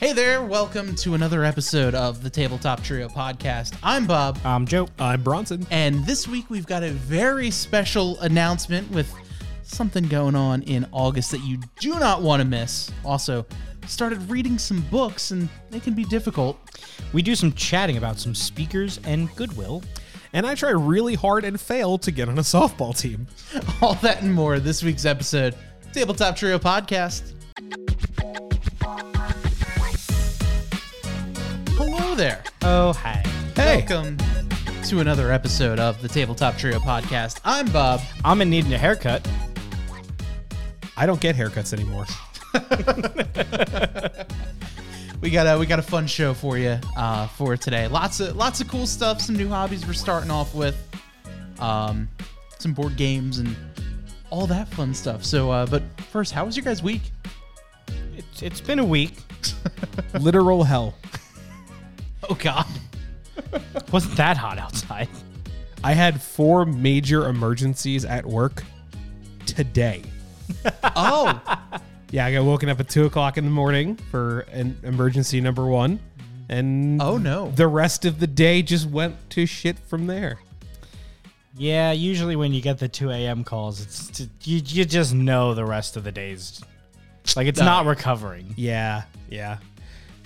Hey there, welcome to another episode of the Tabletop Trio podcast. I'm Bob, I'm Joe. I'm Bronson. and this week we've got a very special announcement with something going on in August that you do not want to miss. Also, started reading some books, and they can be difficult. We do some chatting about some speakers and goodwill. And I try really hard and fail to get on a softball team. All that and more this week's episode, Tabletop Trio podcast. Hello there. Oh, hi. Hey. Welcome to another episode of the Tabletop Trio podcast. I'm Bob. I'm in need of a haircut. I don't get haircuts anymore. We got a we got a fun show for you uh, for today. Lots of lots of cool stuff. Some new hobbies we're starting off with. Um, some board games and all that fun stuff. So, uh, but first, how was your guys' week? It's, it's been a week. Literal hell. Oh God. Wasn't that hot outside? I had four major emergencies at work today. Oh, Yeah, I got woken up at two o'clock in the morning for an emergency number one. And oh no. the rest of the day just went to shit from there. Yeah, usually when you get the 2 a.m. calls, it's t- you, you just know the rest of the days. Like it's not recovering. Yeah, yeah.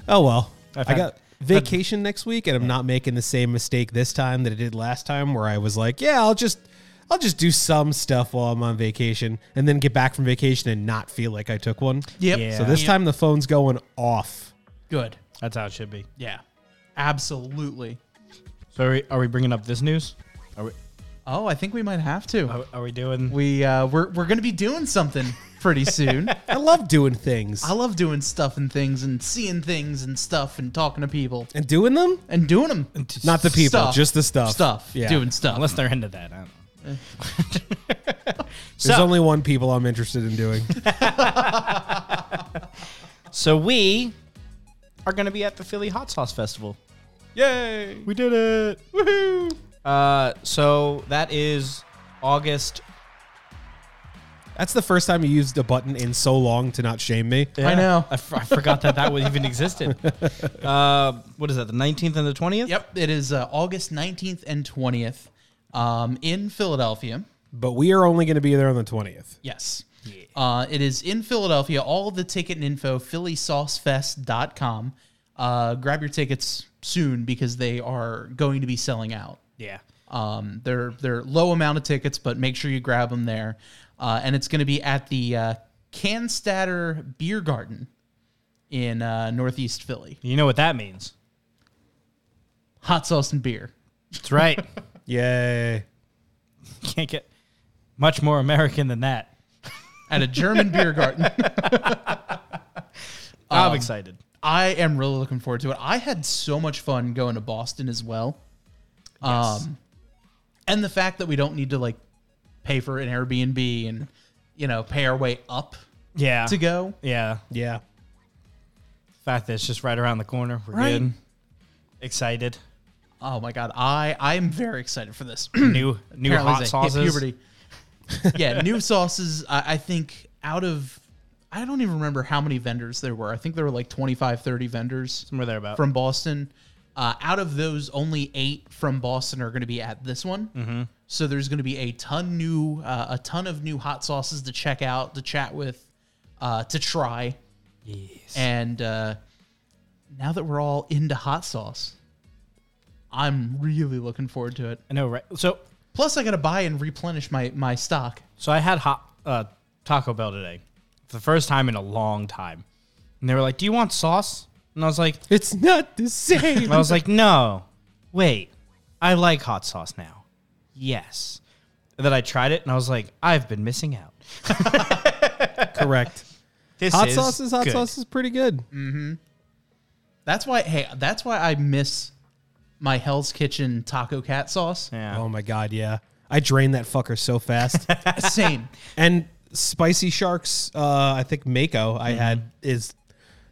Oh well. I've I had- got vacation next week and I'm not making the same mistake this time that I did last time where I was like, yeah, I'll just I'll just do some stuff while I'm on vacation and then get back from vacation and not feel like I took one. Yep. Yeah. So this Yep. time the phone's going off. good. That's how it should be. Yeah. Absolutely. So are we, are we bringing up this news? Are we, Oh, I think we might have to. are, are we doing? We uh, we're we're gonna be doing something pretty soon. I love doing things. I love doing stuff and things and seeing things and stuff and talking to people and doing them? and doing them. Not the people, Stuff. just the stuff. Stuff. Yeah. Doing stuff. Unless they're into that. I don't know. There's So- only one people I'm interested in doing. So we are going to be at the Philly Hot Sauce Festival. Yay! We did it! Woohoo! Uh, so that is August. That's the first time you used a button in so long to not shame me. I know. I, f- I forgot that that was even existed. Uh, what is that? The nineteenth and the twentieth. Yep, it is uh, August 19th and 20th um, in Philadelphia. But we are only going to be there on the 20th. Yes. Uh, it is in Philadelphia. All the ticket and info, phillysaucefest.com. Uh, grab your tickets soon because they are going to be selling out. Yeah. Um, they're they're low amount of tickets, but make sure you grab them there. Uh, and it's going to be at the uh, Cannstatter Beer Garden in uh, Northeast Philly. You know what that means? Hot sauce and beer. That's right. Yay. Can't get much more American than that. at a German beer garden. I'm excited. I am really looking forward to it. I had so much fun going to Boston as well. Um, and the fact that we don't need to like pay for an Airbnb and you know pay our way up Yeah. to go. Yeah. Yeah. fact that it's just right around the corner. We're Right. good. Excited. Oh my god, I I am very excited for this. New new Apparently hot sauces. puberty. yeah, new sauces. I, I think out of I don't even remember how many vendors there were. I think there were like 25, 30 vendors. Somewhere there about. from Boston. Uh, out of those, only eight from Boston are going to be at this one. Mm-hmm. So there's going to be a ton new, uh, a ton of new hot sauces to check out, to chat with, uh, to try. yes. And uh, now that we're all into hot sauce, I'm really looking forward to it. I know, right? So Plus, I got to buy and replenish my my stock. So I had hot uh, Taco Bell today, for the first time in a long time, and they were like, "Do you want sauce?" And I was like, It's not the same. I was like, "No, wait, I like hot sauce now." Yes. And then I tried it, and I was like, "I've been missing out." Correct. This Hot is sauce is hot good. sauce is pretty good. That's why. Hey, that's why I miss my Hell's Kitchen taco cat sauce. Yeah. Oh my god, yeah. I drained that fucker so fast. Same. and spicy sharks, uh, I think Mako I had is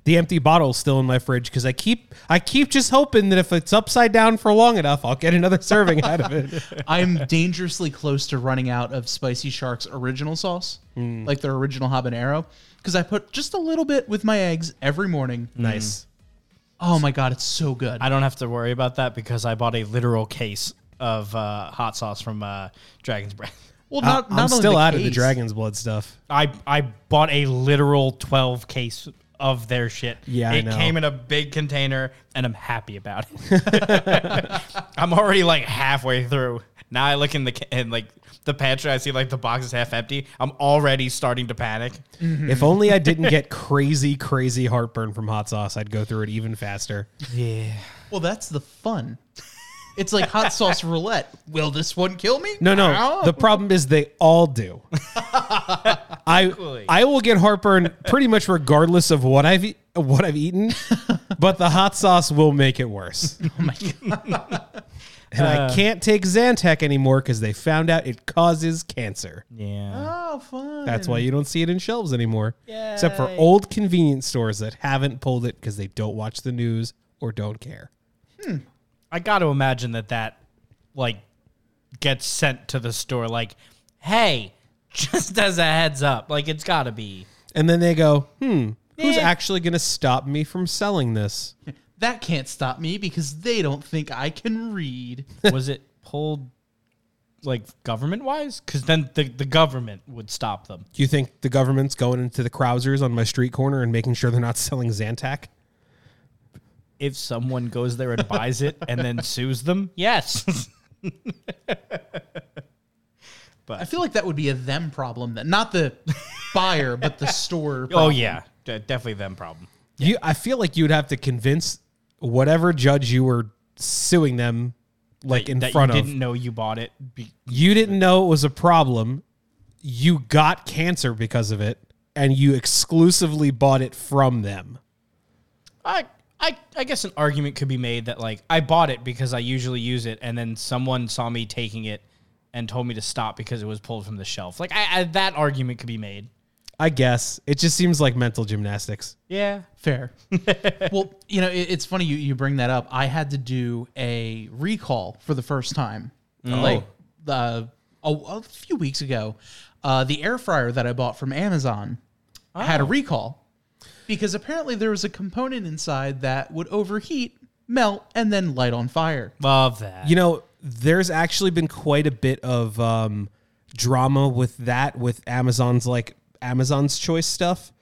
the empty bottle's still in my fridge because I keep I keep just hoping that if it's upside down for long enough, I'll get another serving out of it. I'm dangerously close to running out of Spicy Shark's original sauce, like their original habanero, because I put just a little bit with my eggs every morning. Nice. Oh my god, it's so good. I don't have to worry about that because I bought a literal case of uh, hot sauce from uh, Dragon's Breath. well, I- not, I'm only still the out of the dragon's blood stuff. I I bought a literal 12 case of their shit. Yeah, I it know. came in a big container, and I'm happy about it. I'm already like halfway through. Now I look in the in like the pantry, I see like the box is half empty. I'm already starting to panic. Mm-hmm. If only I didn't get crazy, crazy heartburn from hot sauce, I'd go through it even faster. Yeah. Well, that's the fun. It's like hot sauce roulette. Will this one kill me? No, no. Ow. The problem is they all do. I I will get heartburn pretty much regardless of what I've e- what I've eaten, but the hot sauce will make it worse. oh my god. And I uh. can't take Zantac anymore because they found out it causes cancer. Yeah. Oh, fun. That's why you don't see it in shelves anymore. Except for old convenience stores that haven't pulled it because they don't watch the news or don't care. Hmm. I got to imagine that that like gets sent to the store like, "Hey, just as a heads up." Like it's got to be. And then they go, hmm, who's Yeah. actually going to stop me from selling this? That can't stop me because they don't think I can read. Was it pulled like government wise? Cuz then the the government would stop them. Do you think the government's going into the Krauszer's on my street corner and making sure they're not selling Zantac? If someone goes there and buys it and then sues them, yes. but I feel like that would be a them problem, then not the buyer, but the store. oh yeah, De- definitely them problem. You, I feel like you'd have to convince whatever judge you were suing them, like in that front you of. didn't know you bought it. Be- you didn't know it was a problem. You got cancer because of it, and you exclusively bought it from them. I, I, I guess an argument could be made that like I bought it because I usually use it, and then someone saw me taking it and told me to stop because it was pulled from the shelf. Like I, I that argument could be made. I guess it just seems like mental gymnastics. Yeah. Fair. well, you know, it, it's funny you, you bring that up. I had to do a recall for the first time, like uh, a, a few weeks ago. Uh, the air fryer that I bought from Amazon had a recall because apparently there was a component inside that would overheat, melt, and then light on fire. Love that. You know, there's actually been quite a bit of um, drama with that, with Amazon's like Amazon's choice stuff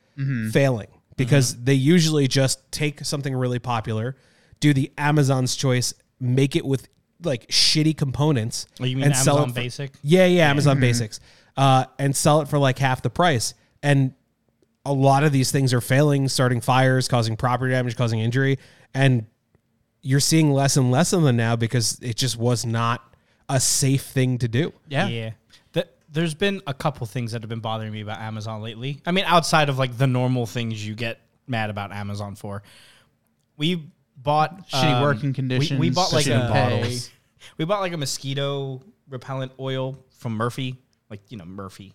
failing because they usually just take something really popular, do the Amazon's choice, make it with like shitty components, Oh, you mean and sell it for- Basic? Yeah, yeah, Amazon Basics, uh, and sell it for like half the price. And a lot of these things are failing, starting fires, causing property damage, causing injury, and you're seeing less and less of them now because it just was not a safe thing to do. Yeah. Yeah. Th- there's been a couple things that have been bothering me about Amazon lately. I mean, outside of like the normal things you get mad about Amazon for, we bought Shitty um, working conditions, We, bought like a pay. we bought like a mosquito repellent oil from Murphy, like you know Murphy,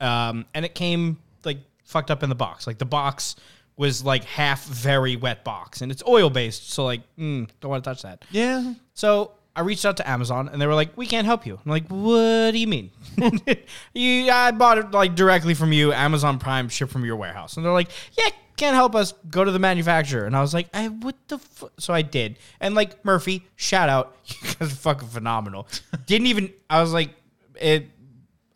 um, and it came like fucked up in the box. Like the box was like half very wet box, and it's oil based, so like mm, don't want to touch that. Yeah. So I reached out to Amazon and they were like, "We can't help you." I'm like, "What do you mean?" you, I bought it like directly from you, Amazon Prime, shipped from your warehouse, and they're like, "Yeah, can't help us. Go to the manufacturer." And I was like, "I what the?" Fu-? So I did, and like Murphy, shout out, you guys are fucking phenomenal. Didn't even. I was like, it.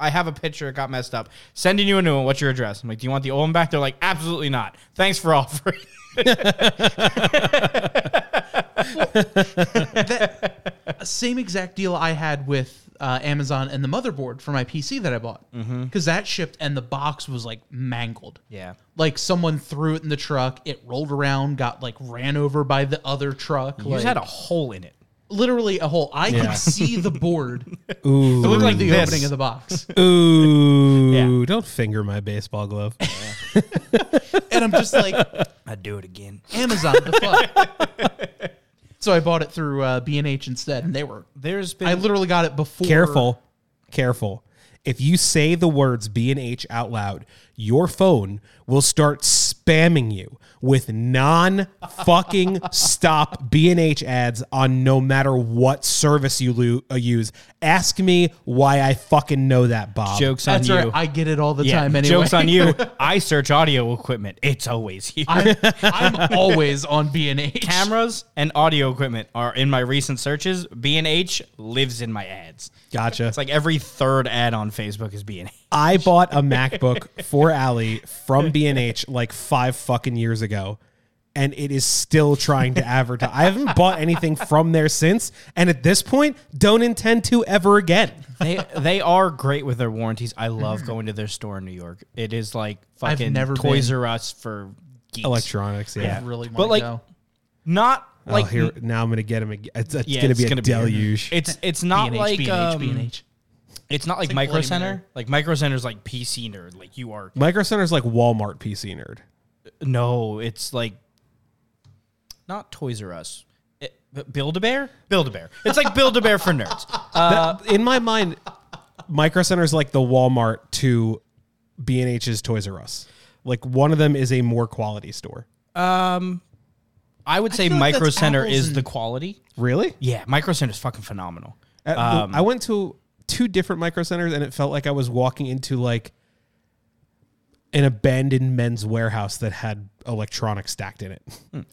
I have a picture. It got messed up. Sending you a new one. What's your address? I'm like, do you want the old one back? They're like, absolutely not. Thanks for offering. Same exact deal I had with uh, Amazon and the motherboard for my PC that I bought because that shipped and the box was like mangled. Yeah. Like someone threw it in the truck, it rolled around, got like ran over by the other truck. You like, just had a hole in it. Literally a hole. I could see the board Ooh, It looked like the this. opening of the box, ooh! Don't finger my baseball glove. and I'm just like, I'd do it again. Amazon, the fuck. so I bought it through uh, B and H instead, and they were. There's been I literally got it before. careful, careful. If you say the words B and H out loud, your phone will start spamming you with non fucking stop B&H ads on no matter what service you lo- uh, use. Ask me why I fucking know that, Bob. Jokes on That's you. right. I get it all the yeah, time anyway. jokes on you. I search audio equipment. It's always here. I'm, I'm always on B and H. Cameras and audio equipment are in my recent searches. B and H lives in my ads. Gotcha. It's like every third ad on Facebook is B and H. I bought a MacBook for Ali from B&H like five fucking years ago, and it is still trying to advertise. I haven't bought anything from there since, and at this point, don't intend to ever again. They they are great with their warranties. I love going to their store in New York. It is like fucking never Toys been. R Us for geeks. Electronics, yeah. I really want But, like, go. Not Oh, like here now I'm gonna get him again. It's, it's yeah, gonna it's be a gonna deluge. It's it's not B&H, like B&H, um, B&H. It's not like, like Micro Center. Mary. Like Micro Center's like PC nerd. Like you are. Micro Center's like Walmart PC nerd. No, it's like not Toys R Us. Build a Bear. Build a Bear. It's like Build a Bear for nerds. Uh, That- in my mind, Micro Center's like the Walmart to B&H's Toys R Us. Like one of them is a more quality store. um, I would say feel like Micro that's Center is and- the quality. Really? Yeah, Micro Center is fucking phenomenal. Uh, Um, I went to two different micro centers and it felt like I was walking into like an abandoned men's warehouse that had electronics stacked in it.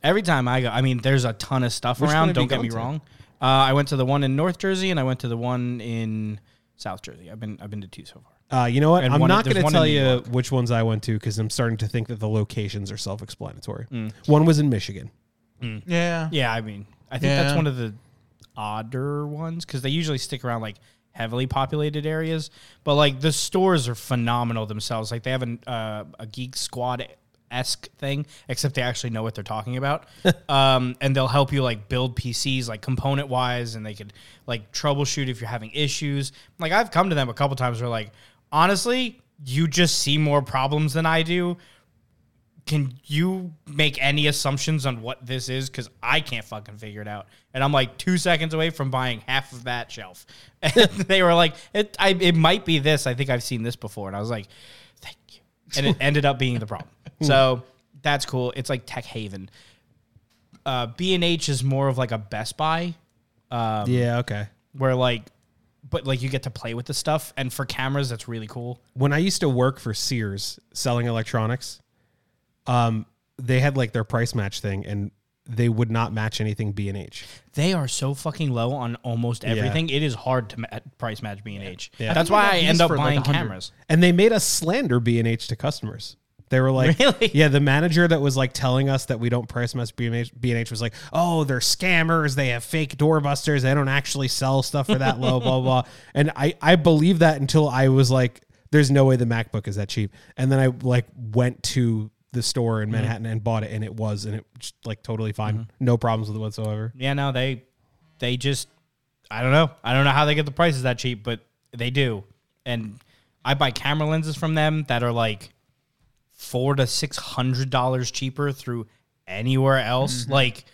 Every time I go, I mean, there's a ton of stuff Which one around. have Don't get gone me to? wrong. Uh, I went to the one in North Jersey and I went to the one in South Jersey. I've been I've been to two so far. Uh, you know what? And I'm one- not there's going to one in tell New you York. which ones I went to because I'm starting to think that the locations are self-explanatory. Mm. One was in Michigan. Yeah. Yeah, I mean, I think that's Yeah. one of the odder ones because they usually stick around like heavily populated areas. But like the stores are phenomenal themselves. Like they have an, uh, a Geek Squad esque thing, except they actually know what they're talking about. um, and they'll help you like build PCs like component wise, and they could like troubleshoot if you're having issues. Like I've come to them a couple times where like honestly, you just see more problems than I do can you make any assumptions on what this is? Because I can't fucking figure it out. And I'm like two seconds away from buying half of that shelf. And they were like, it, I, it might be this. I think I've seen this before. And I was like, thank you. And it ended up being the problem. So that's cool. It's like Tech Haven. Uh, B&H is more of like a Best Buy Um, yeah, okay. where like, but like you get to play with the stuff. And for cameras, that's really cool. When I used to work for Sears selling electronics, um, they had like their price match thing and they would not match anything B&H. They are so fucking low on almost everything. It is hard to ma- price match B and H. Yeah. That's I think I why I end up for, like, buying 100. cameras. And they made us slander B&H to customers. They were like, Really? yeah, the manager that was like telling us that we don't price match B&H, B&H was like, oh, they're scammers. They have fake doorbusters. They don't actually sell stuff for that low, blah, blah. And I, I believed that until I was like, there's no way the MacBook is that cheap. And then I like went to the store in mm-hmm. Manhattan and bought it and it was, and it just like totally fine. Mm-hmm. No problems with it whatsoever. Yeah, no, they they just I don't know. I don't know how they get the prices that cheap, but they do. And I buy camera lenses from them that are like four to six hundred dollars cheaper through anywhere else. Mm-hmm. Like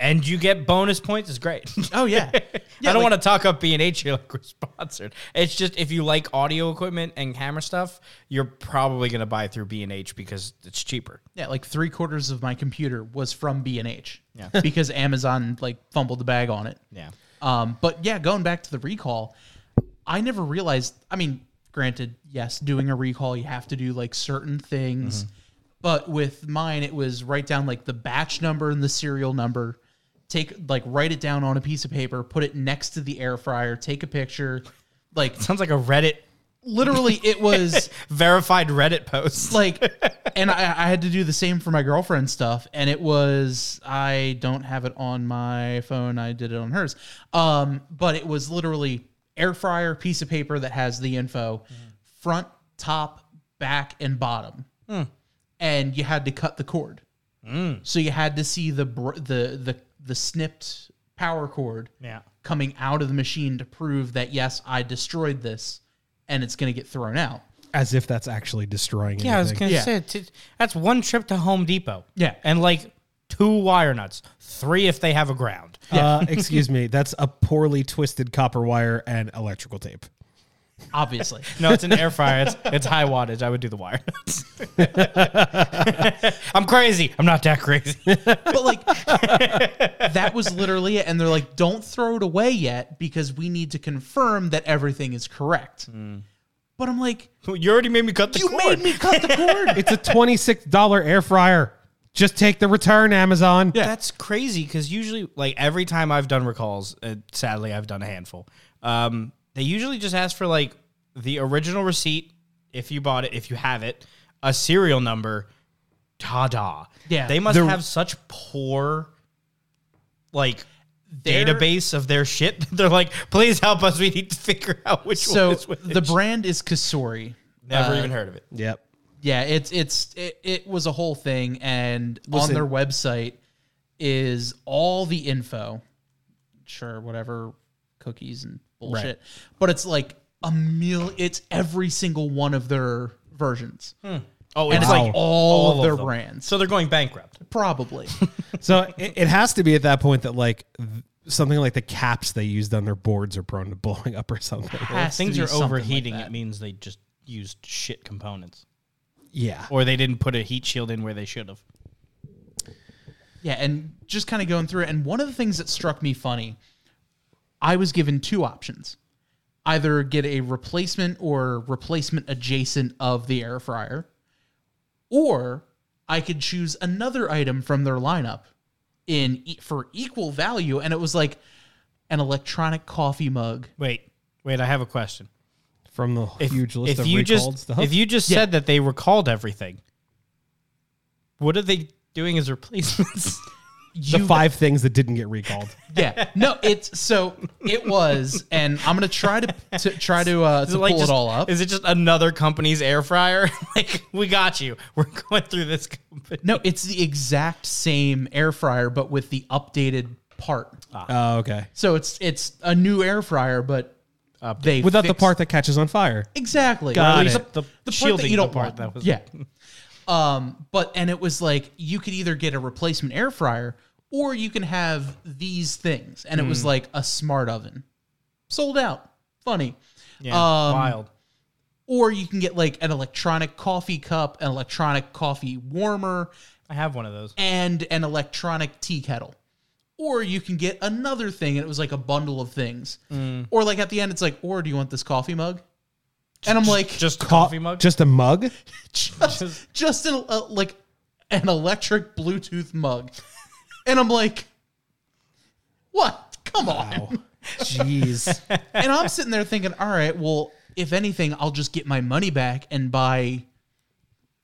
and you get bonus points. It's great. Oh yeah. I don't want to talk up B and H here like we're sponsored. It's just if you like audio equipment and camera stuff, you're probably gonna buy through B and H because it's cheaper. Yeah, like three quarters of my computer was from B and H. Yeah. because Amazon like fumbled the bag on it. Yeah. Um, but yeah, going back to the recall, I never realized. I mean, granted, yes, doing a recall, you have to do like certain things. But with mine, it was write down like the batch number and the serial number. Take like write it down on a piece of paper, put it next to the air fryer, take a picture. Like Sounds like a Reddit literally, it was verified Reddit post. like and I, I had to do the same for my girlfriend stuff and it was i don't have it on my phone i did it on hers um but it was literally air fryer piece of paper that has the info front top back and bottom and you had to cut the cord so you had to see the br- the the the snipped power cord Yeah. coming out of the machine to prove that yes i destroyed this and it's going to get thrown out As if that's actually destroying Yeah, I was gonna Yeah. say t- that's one trip to Home Depot. Yeah. and like two wire nuts, three if they have a ground. Uh, excuse me. That's a poorly twisted copper wire and electrical tape. Obviously. No, it's an air fryer. It's, it's high wattage. I would do the wire. I'm crazy. I'm not that crazy. But like that was literally it. And they're like, don't throw it away yet because we need to confirm that everything is correct. But I'm like, you already made me cut the you cord. made me cut the cord. It's a $26 air fryer. Just take the return, Amazon. Yeah. That's crazy because usually, like every time I've done recalls, uh, sadly I've done a handful. Um, they usually just ask for like the original receipt if you bought it, if you have it, a serial number. Ta da! Yeah. they must The- have such poor, like. They're- database of their shit. They're like, please help us. We need to figure out which so one is which. the brand is Cosori. Never uh, even heard of it. Yep. Yeah, it's it's it, it was a whole thing, and on their website is all the info. Sure, whatever cookies and bullshit, but it's like a mil. It's every single one of their versions, hmm. Oh, and it's like all, of their them. brands. So they're going bankrupt. probably, So it, it has to be at that point that like th- something like the caps they used on their boards are prone to blowing up or something. If things are something like overheating, it means they just used shit components. Yeah. Or they didn't put a heat shield in where they should have. yeah. And just kind of going through it, and one of the things that struck me funny, I was given two options. Either get a replacement or replacement adjacent of the air fryer, or I could choose another item from their lineup in e- for equal value, and it was like an electronic coffee mug. Wait, wait, I have a question. From the If, huge list if of you recalled just stuff. if you just Yeah. said that they recalled everything, what are they doing as replacements? the five things that didn't get recalled. yeah, no, it's so it was, and I'm gonna try to, to try to uh, to it like pull just- it all up. Is it just another company's air fryer? like we got you. We're going through this company. No, it's the exact same air fryer, but with the updated part. Oh, okay. So it's it's a new air fryer, but they Without the part that catches on fire. exactly Got Or at least it. The, The the part shielding that you don't the part want. that was- yeah. Um, but and it was like you could either get a replacement air fryer or you can have these things, and it Hmm. was like a smart oven, sold out. Funny. Yeah, Um, wild. Or you can get like an electronic coffee cup, an electronic coffee warmer, I have one of those. and an electronic tea kettle. Or you can get another thing and it was like a bundle of things. Mm. Or like at the end, it's like, or do you want this coffee mug? And I'm like, Just a coffee mug. Just a mug? just, just an, uh, like an electric Bluetooth mug. And I'm like, what? Come on. Jeez. and I'm sitting there thinking, all right, well, if anything, I'll just get my money back and buy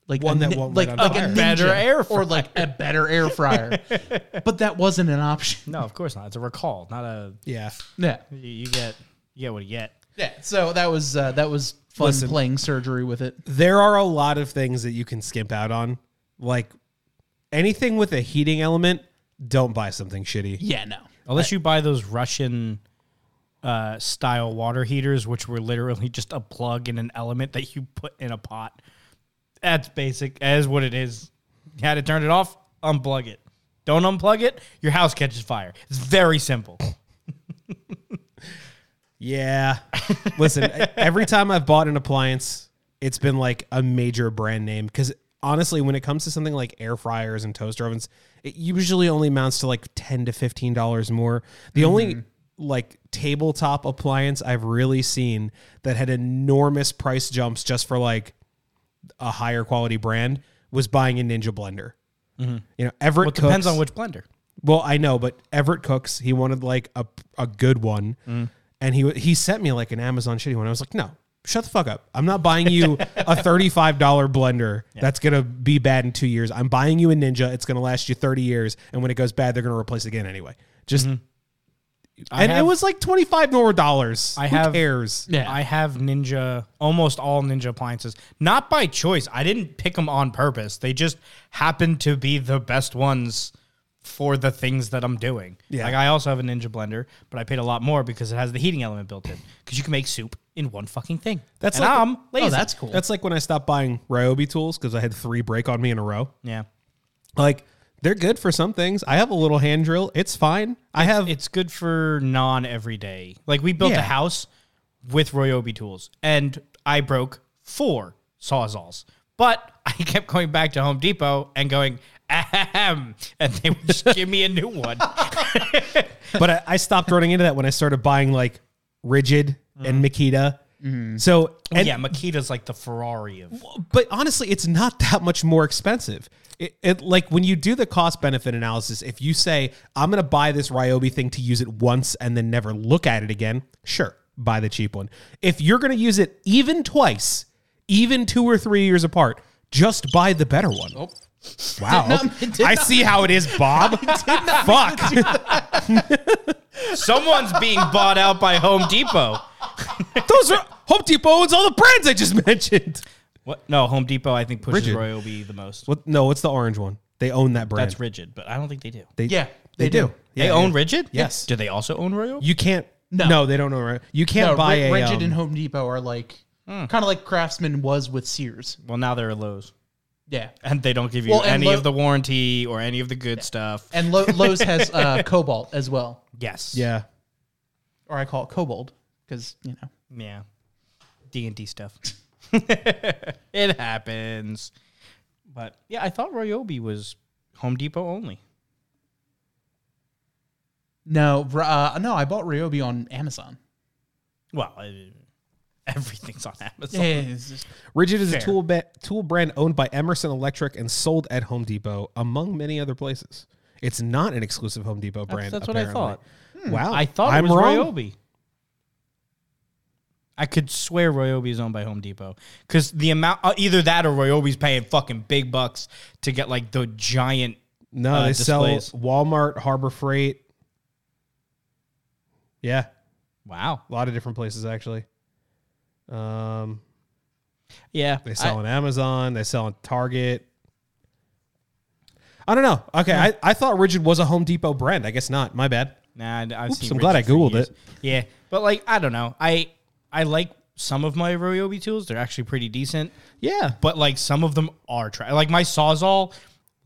like One that won't like, on like a fire. Better Ninja air or like a better air fryer. but that wasn't an option. no, of course not. It's a recall, not a. yeah. Yeah. You, you get you get what you get. Yeah, so that was uh, that was fun Listen. playing surgery with it. There are a lot of things that you can skimp out on. Like anything with a heating element, don't buy something shitty. Yeah, no. Unless you buy those Russian uh, style water heaters, which were literally just a plug and an element that you put in a pot. That's basic. as what it is. You had to turn it off, unplug it. Don't unplug it, your house catches fire. It's very simple. Yeah. Listen, every time I've bought an appliance, it's been like a major brand name because honestly, when it comes to something like air fryers and toaster ovens, it usually only amounts to like ten to fifteen dollars more. The only mm-hmm. like tabletop appliance I've really seen that had enormous price jumps just for like a higher quality brand was buying a Ninja blender. Mm-hmm. You know, Everett Well, it depends Cooks- on which blender. well, I know, but Everett Cooks, he wanted like a a good one, mm. And he he sent me like an Amazon shitty one. I was like, no, shut the fuck up. I'm not buying you a thirty five dollar blender that's gonna be bad in two years. I'm buying you a Ninja. It's gonna last you thirty years, and when it goes bad, they're gonna replace it again anyway. Just mm-hmm. I and have- it was like twenty five more dollars. I Who have- cares? Yeah. I have Ninja, almost all Ninja appliances. Not by choice. I didn't pick them on purpose. They just happened to be the best ones for the things that I'm doing. Yeah. Like I also have a Ninja blender, but I paid a lot more because it has the heating element built in. Because you can make soup in one fucking thing. That's and like- I'm oh, lazy. Oh, that's cool. That's like when I stopped buying Ryobi tools because I had three break on me in a row. yeah. Like they're good for some things. I have a little hand drill. It's fine. I have It's good for non everyday. Like we built Yeah. a house. with Ryobi tools, and I broke four sawzalls. But I kept going back to Home Depot and going, ahem, and they would just give me a new one. but I, I stopped running into that when I started buying like Ridgid and mm. Makita. Mm-hmm. So oh, and yeah, Makita's like the Ferrari of. but honestly, it's not that much more expensive. It, it like when you do the cost benefit analysis, if you say I'm going to buy this Ryobi thing to use it once and then never look at it again, sure, buy the cheap one. If you're going to use it even twice, even two or three years apart, just buy the better one. Oh. Wow, not- did I not- see how it is, Bob. Fuck. Someone's being bought out by Home Depot. Those are Home Depot owns all the brands I just mentioned. What? No, Home Depot I think pushes Ridgid. Ryobi the most. What? No, what's the orange one? They own that brand. That's Ridgid, but I don't think they do. They, Yeah, they, they do. do. They Yeah, own. Ridgid? Yes. Do they also own Royal? You can't. No, No. they don't own Royal. You can't No, buy Ri- a Ridgid um, and Home Depot are like kind of like Craftsman was with Sears. well, now they're at Lowe's. Yeah, And they don't give you Well, and any Lo- of the warranty or any of the good stuff. and Lo- Lowe's has uh, Kobalt as well, Yes. Yeah. or I call it Cobalt because you know. Yeah. D and D stuff. it happens. But yeah, I thought Ryobi was Home Depot only. No, r- uh, no, I bought Ryobi on Amazon. Well, I, everything's on Amazon. Yeah, it's just- Ridgid is Fair. a tool ba- tool brand owned by Emerson Electric and sold at Home Depot, among many other places. It's not an exclusive Home Depot brand. that's what I apparently. thought. Wow, I thought I'm it was wrong. Ryobi. I could swear Ryobi is owned by Home Depot because the amount, uh, either that or Ryobi's paying fucking big bucks to get like the giant. No, uh, they displays. sell Walmart, Harbor Freight. Yeah, Wow. a lot of different places actually. Um, Yeah. they sell I- on Amazon. They sell on Target. I don't know. Okay, I, I thought Ridgid was a Home Depot brand. I guess not. My bad. Nah, I- I've Oops, seen I'm glad I Googled it. Yeah, but like I don't know. I I like some of my Ryobi tools. They're actually pretty decent. Yeah, but like some of them are try like my sawzall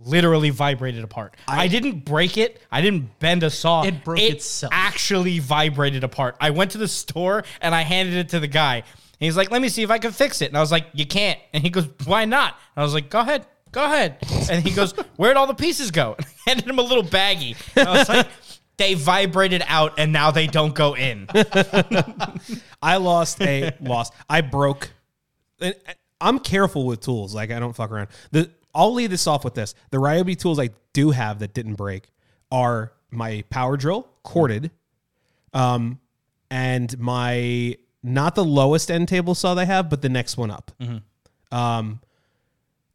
literally vibrated apart. I, didn't break it. I didn't bend a saw. It broke itself. Actually vibrated apart. I went to the store and I handed it to the guy. And he's like, "Let me see if I can fix it." And I was like, "You can't." And he goes, "Why not?" And I was like, "Go ahead." Go ahead. And he goes, Where'd all the pieces go? And I handed him a little baggie. And I was like, They vibrated out and now they don't go in. I lost a loss. I broke. and I'm careful with tools. Like I don't fuck around. The I'll leave this off with this. The Ryobi tools I do have that didn't break are my power drill corded, um, and my not the lowest end table saw they have, but the next one up. Mm-hmm. Um,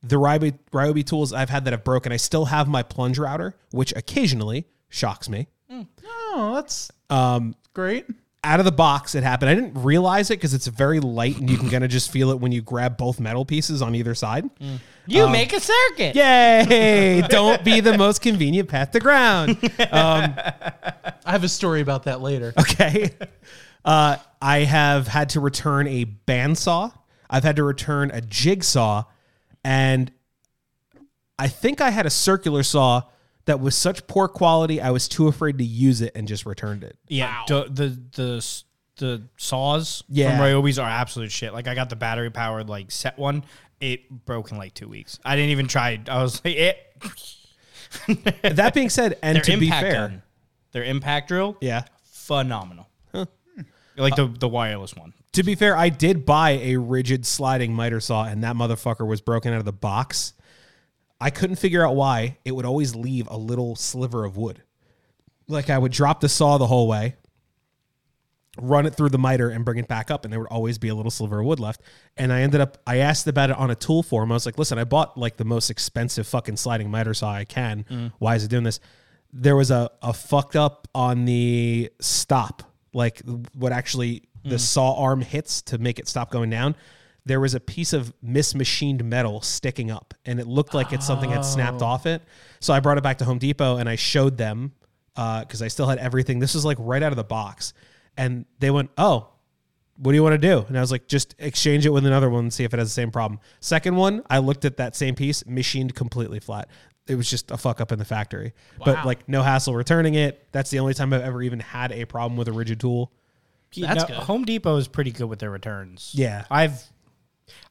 the Ryobi Ryobi tools I've had that have broken. I still have my plunge router, which occasionally shocks me. Mm. oh, that's um great. out of the box it happened. I didn't realize it because it's very light and you can kind of just feel it when you grab both metal pieces on either side. Mm. You um, make a circuit. Yay! Don't be the most convenient path to ground. Um, I have a story about that later. Okay. Uh, I have had to return a bandsaw. I've had to return a jigsaw. And I think I had a circular saw that was such poor quality, I was too afraid to use it and just returned it. Yeah, the the the the saws Yeah. from Ryobi's are absolute shit. Like I got the battery powered like set one, it broke in like two weeks. I didn't even try. I was like, it. That being said, and Their to be fair, gun, their impact drill, yeah. phenomenal. Like the the wireless one. To be fair, I did buy a Ridgid sliding miter saw, and that motherfucker was broken out of the box. I couldn't figure out why it would always leave a little sliver of wood. Like I would drop the saw the whole way, run it through the miter, and bring it back up, and there would always be a little sliver of wood left. And I ended up, I asked about it on a tool forum. I was like, listen, I bought like the most expensive fucking sliding miter saw I can. Mm. Why is it doing this? There was a, a fucked up on the stop, like what actually the hmm. saw arm hits to make it stop going down. There was a piece of mismachined metal sticking up, and it looked like it's something had snapped oh. off it. So I brought it back to Home Depot and I showed them uh, because I still had everything. This was like right out of the box, and they went, "Oh, what do you want to do?" And I was like, "Just exchange it with another one and see if it has the same problem." Second one, I looked at that same piece, machined completely flat. It was just a fuck up in the factory, but like no hassle returning it. That's the only time I've ever even had a problem with a Ridgid tool. That's know, good. Home Depot is pretty good with their returns. Yeah. I've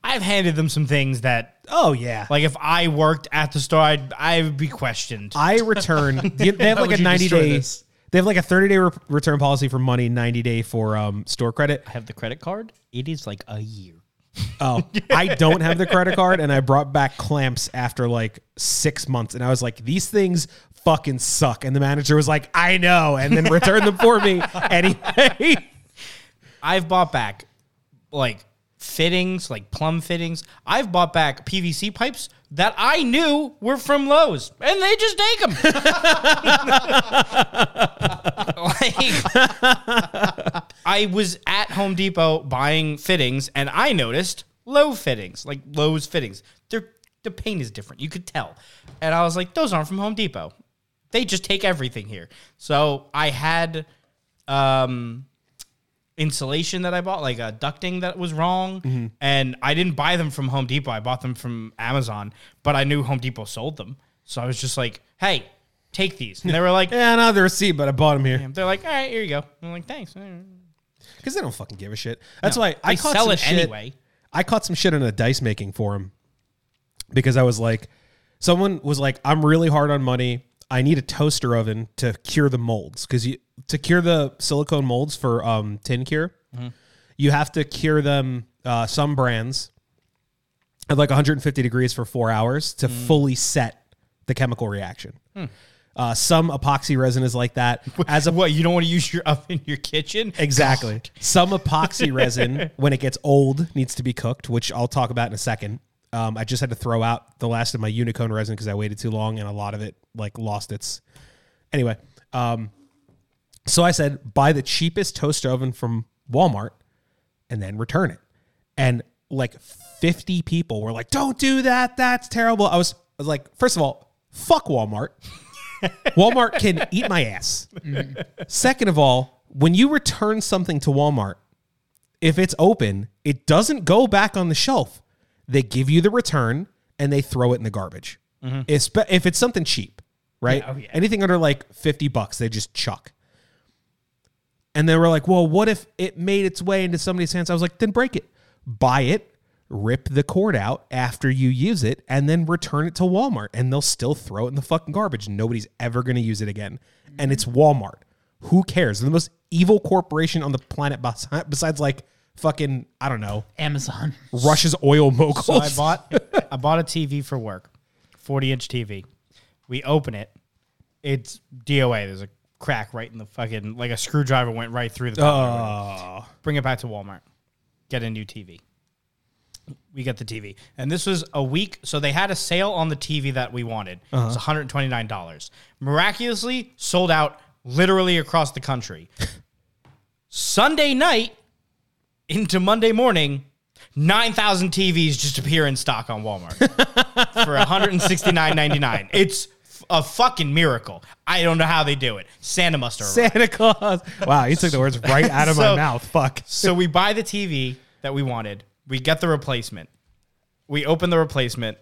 I've handed them some things that Oh yeah. like if I worked at the store, I'd I would be questioned. I return. They have like a 90 destroy day. They have like a 30 day re- return policy for money, 90 day for um, store credit. I have the credit card. It is like a year. Oh, I don't have the credit card, and I brought back clamps after like six months, and I was like, these things fucking suck. And the manager was like, I know, and then returned them for me anyway. I've bought back like fittings, like plumb fittings. I've bought back PVC pipes that I knew were from Lowe's, and they just take them. I was at Home Depot buying fittings, and I noticed low fittings, like Lowe's fittings. They're the paint is different. You could tell, and I was like, those aren't from Home Depot. They just take everything here. So I had. Um, insulation that I bought, like a ducting that was wrong, mm-hmm. and I didn't buy them from Home Depot. I bought them from Amazon, but I knew Home Depot sold them, so I was just like, "Hey, take these." And they were like, yeah, not the receipt, but I bought them here "They're like, all right, here you go." I'm like, "Thanks." because they don't fucking give a shit. That's No, why I caught sell some it shit- anyway. I caught some shit in a dice making forum because I was like, someone was like, I'm really hard on money. I need a toaster oven to cure the molds because you to cure the silicone molds for um, tin cure, you have to cure them. Uh, some brands at like 150 degrees for four hours to fully set the chemical reaction. Uh, some epoxy resin is like that. As a What you don't want to use your oven in your kitchen? Exactly. Some epoxy resin, when it gets old, needs to be cooked, which I'll talk about in a second. Um, I just had to throw out the last of my Unicone resin because I waited too long, and a lot of it like lost its. Anyway, um, so I said buy the cheapest toaster oven from Walmart, and then return it. And like fifty people were like, "Don't do that. That's terrible." I was, I was like, first of all, fuck Walmart. Walmart can eat my ass. Mm-hmm. Second of all, when you return something to Walmart, if it's open, it doesn't go back on the shelf. They give you the return and they throw it in the garbage. Mm-hmm. Espe- If it's something cheap, right? Yeah, oh yeah. Anything under like 50 bucks, they just chuck. And they were like, well, what if it made its way into somebody's hands? I was like, then break it. Buy it, rip the cord out after you use it, and then return it to Walmart. And they'll still throw it in the fucking garbage. Nobody's ever going to use it again. And it's Walmart. Who cares? They're the most evil corporation on the planet besides like fucking, I don't know, Amazon. Russia's oil moguls. So I bought I bought a TV for work, forty inch TV. We open it, it's DOA. There's a crack right in the fucking like a screwdriver went right through the. Oh. Bring it back to Walmart, get a new TV. We get the TV, and this was a week. So they had a sale on the TV that we wanted. It was uh-huh. one hundred twenty nine dollars. Miraculously sold out, literally across the country. Sunday night into Monday morning, 9,000 TVs just appear in stock on Walmart for $169.99. It's a fucking miracle. I don't know how they do it. Santa must have arrived. Santa Claus. Wow, you took the words right out of my mouth. Fuck. So we buy the TV that we wanted. We get the replacement. We open the replacement.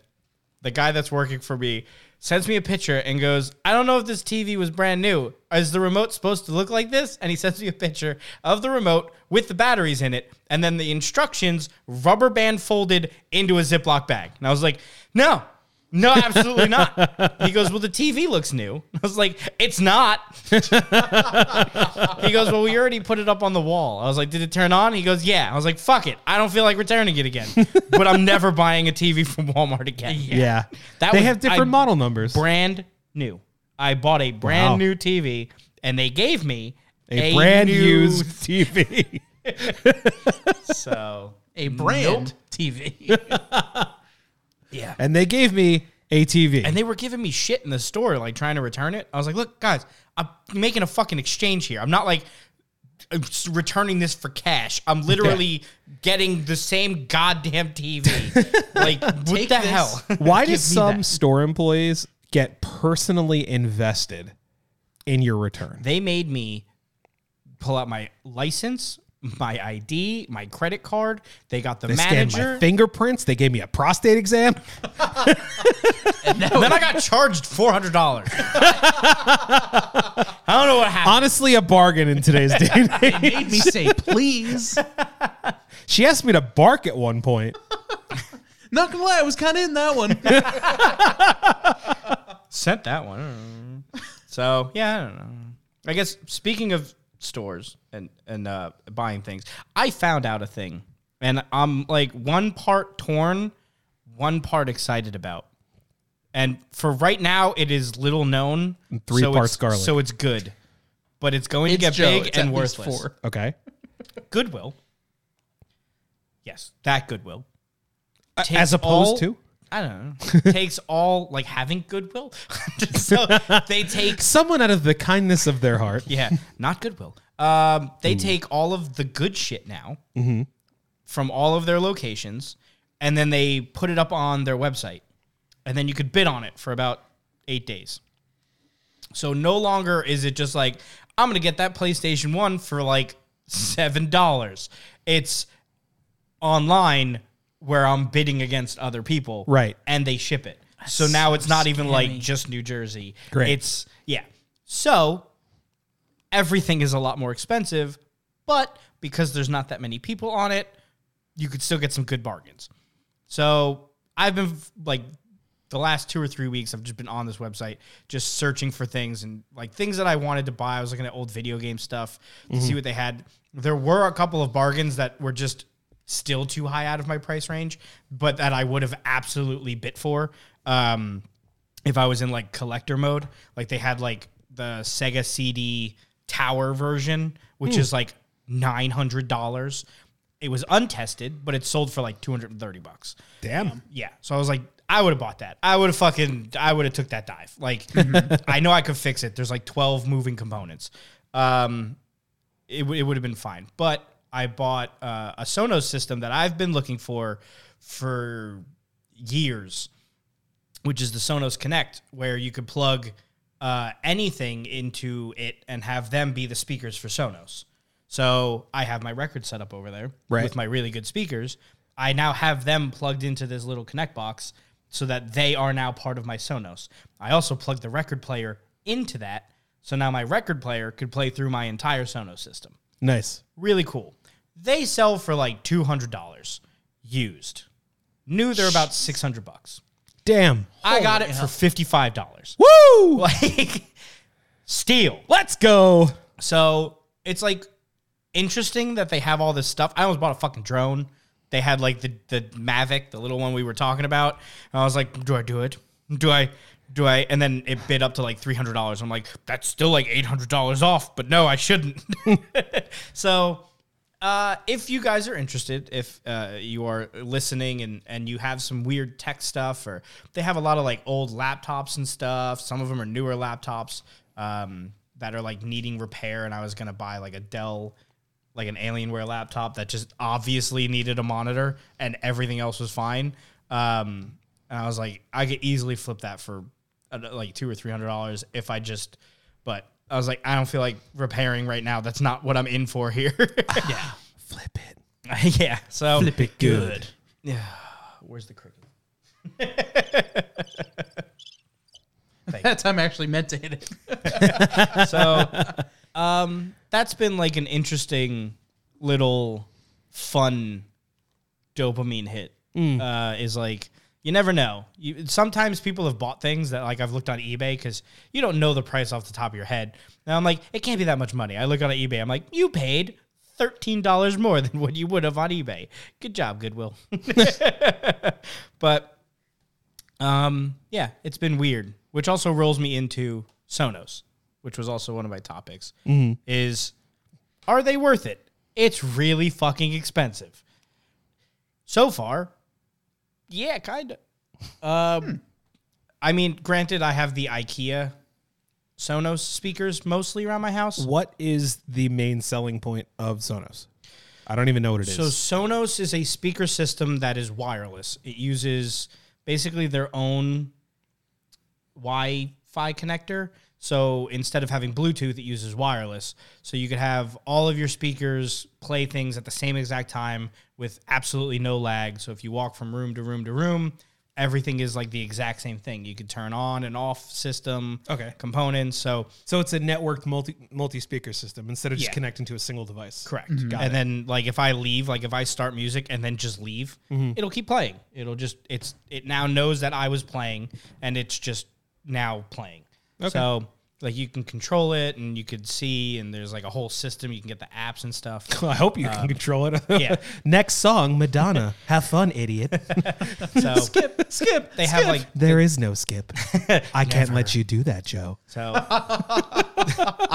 The guy that's working for me sends me a picture and goes, I don't know if this TV was brand new. Is the remote supposed to look like this? And he sends me a picture of the remote with the batteries in it and then the instructions rubber band folded into a Ziploc bag. And I was like, no. No, absolutely not. He goes, Well, the TV looks new. I was like, It's not. He goes, Well, we already put it up on the wall. I was like, Did it turn on? He goes, Yeah. I was like, Fuck it. I don't feel like returning it again. but I'm never buying a TV from Walmart again. Yeah. That they was- have different I- model numbers. Brand new. I bought a brand Wow. new TV and they gave me a, brand new- used TV. So, A brand TV. yeah. and they gave me a TV. And they were giving me shit in the store, like trying to return it. I was like, look, guys, I'm making a fucking exchange here. I'm not like uh, returning this for cash. I'm literally getting the same goddamn TV. like, what Take the this. hell? Why do some that. store employees get personally invested in your return? they made me pull out my license, my ID, my credit card. They got the They scanned manager. my fingerprints. They gave me a prostate exam. and then I got charged four hundred dollars. I don't know what happened. Honestly, a bargain in today's day and age. Made me say please. She asked me to bark at one point. Not gonna lie, I was kind of in that one. Sent that one. So yeah, I don't know. I guess speaking of stores and and uh, buying things, I found out a thing, and I'm like one part torn, one part excited about. And for right now, it is little known. three so parts it's- garlic. So it's good, but it's going It's to get Joe. big It's and at least worthless. four. Okay. Goodwill. Yes, that Goodwill. As opposed all- to I don't know. takes all like having goodwill. so they take someone out of the kindness of their heart. yeah, not goodwill. Um, they take all of the good shit now from all of their locations, and then they put it up on their website, and then you could bid on it for about eight days. So no longer is it just like I'm gonna get that PlayStation One for like seven dollars. It's online where I'm bidding against other people, Right. And they ship it. so now it's not even like just New Jersey. Great. It's yeah. So everything is a lot more expensive, but because there's not that many people on it, you could still get some good bargains. So I've been like the last two or three weeks, I've just been on this website, just searching for things and like things that I wanted to buy. I was looking at old video game stuff to see mm-hmm. what they had. There were a couple of bargains that were just still too high out of my price range, but that I would have absolutely bit for. Um, if I was in like collector mode, like they had like the Sega CD Tower version, which is like nine hundred dollars. It was untested, but it sold for like two hundred and thirty bucks. Damn. Yeah, so I was like, I would have bought that. I would have fucking, I would have took that dive. Like, I know I could fix it. There's like twelve moving components. Um, it, w- it would have been fine. But I bought uh, a Sonos system that I've been looking for for years, which is the Sonos Connect, where you could plug uh, anything into it and have them be the speakers for Sonos. So I have my record set up over there Right. with my really good speakers. I now have them plugged into this little Connect box so that they are now part of my Sonos. I also plugged the record player into that. So now my record player could play through my entire Sonos system. Nice. Really cool. They sell for like $200 used. New they're about 600 bucks. Damn. I got it for $55. Woo! Like steal. Let's go. So it's like interesting that they have all this stuff. I almost bought a fucking drone. They had like the the Mavic, the little one we were talking about. And I was like, do I do it? Do I? Do I? And then it bid up to like three hundred dollars. I'm like, that's still like eight hundred dollars off. But no, I shouldn't. so. Uh, if you guys are interested, if uh, you are listening and, and you have some weird tech stuff, or they have a lot of like old laptops and stuff, some of them are newer laptops um, that are like needing repair. And I was gonna buy like a Dell, like an Alienware laptop that just obviously needed a monitor, and everything else was fine. Um, and I was like, I could easily flip that for uh, like two or three hundred dollars if I just, but I was like, I don't feel like repairing right now. That's not what I'm in for here. yeah. Flip it. yeah. So Flip it good. Yeah. Where's the cricket? That time I actually meant to hit it. So, um, that's been like an interesting little fun dopamine hit. Uh, is like you never know. You sometimes people have bought things that like I've looked on eBay because you don't know the price off the top of your head. Now I'm like, it can't be that much money. I look on eBay. I'm like, you paid thirteen dollars more than what you would have on eBay. Good job, Goodwill. but um, yeah, it's been weird, which also rolls me into Sonos, which was also one of my topics. Is are they worth it? It's really fucking expensive. So far, yeah, kind of. Um, I mean, granted, I have the IKEA Sonos speakers mostly around my house. What is the main selling point of Sonos? I don't even know what it is. So Sonos is a speaker system that is wireless. It uses basically their own Wi-Fi connector. So instead of having Bluetooth, it uses wireless. So you could have all of your speakers play things at the same exact time with absolutely no lag. So if you walk from room to room to room, everything is like the exact same thing. You could turn on and off system Okay. components. So So it's a networked multi multi speaker system instead of just Yeah. connecting to a single device. Correct. Mm-hmm. Got and it. then like if I leave, like if I start music and then just leave, mm-hmm. it'll keep playing. It'll just it's it now knows that I was playing and it's just now playing. So like you can control it and you could see and there's like a whole system. You can get the apps and stuff. I hope you can um, control it. yeah. Next song, Madonna. Have fun, idiot. So skip, skip. they have like there is no skip. I can't let you do that, Joe. so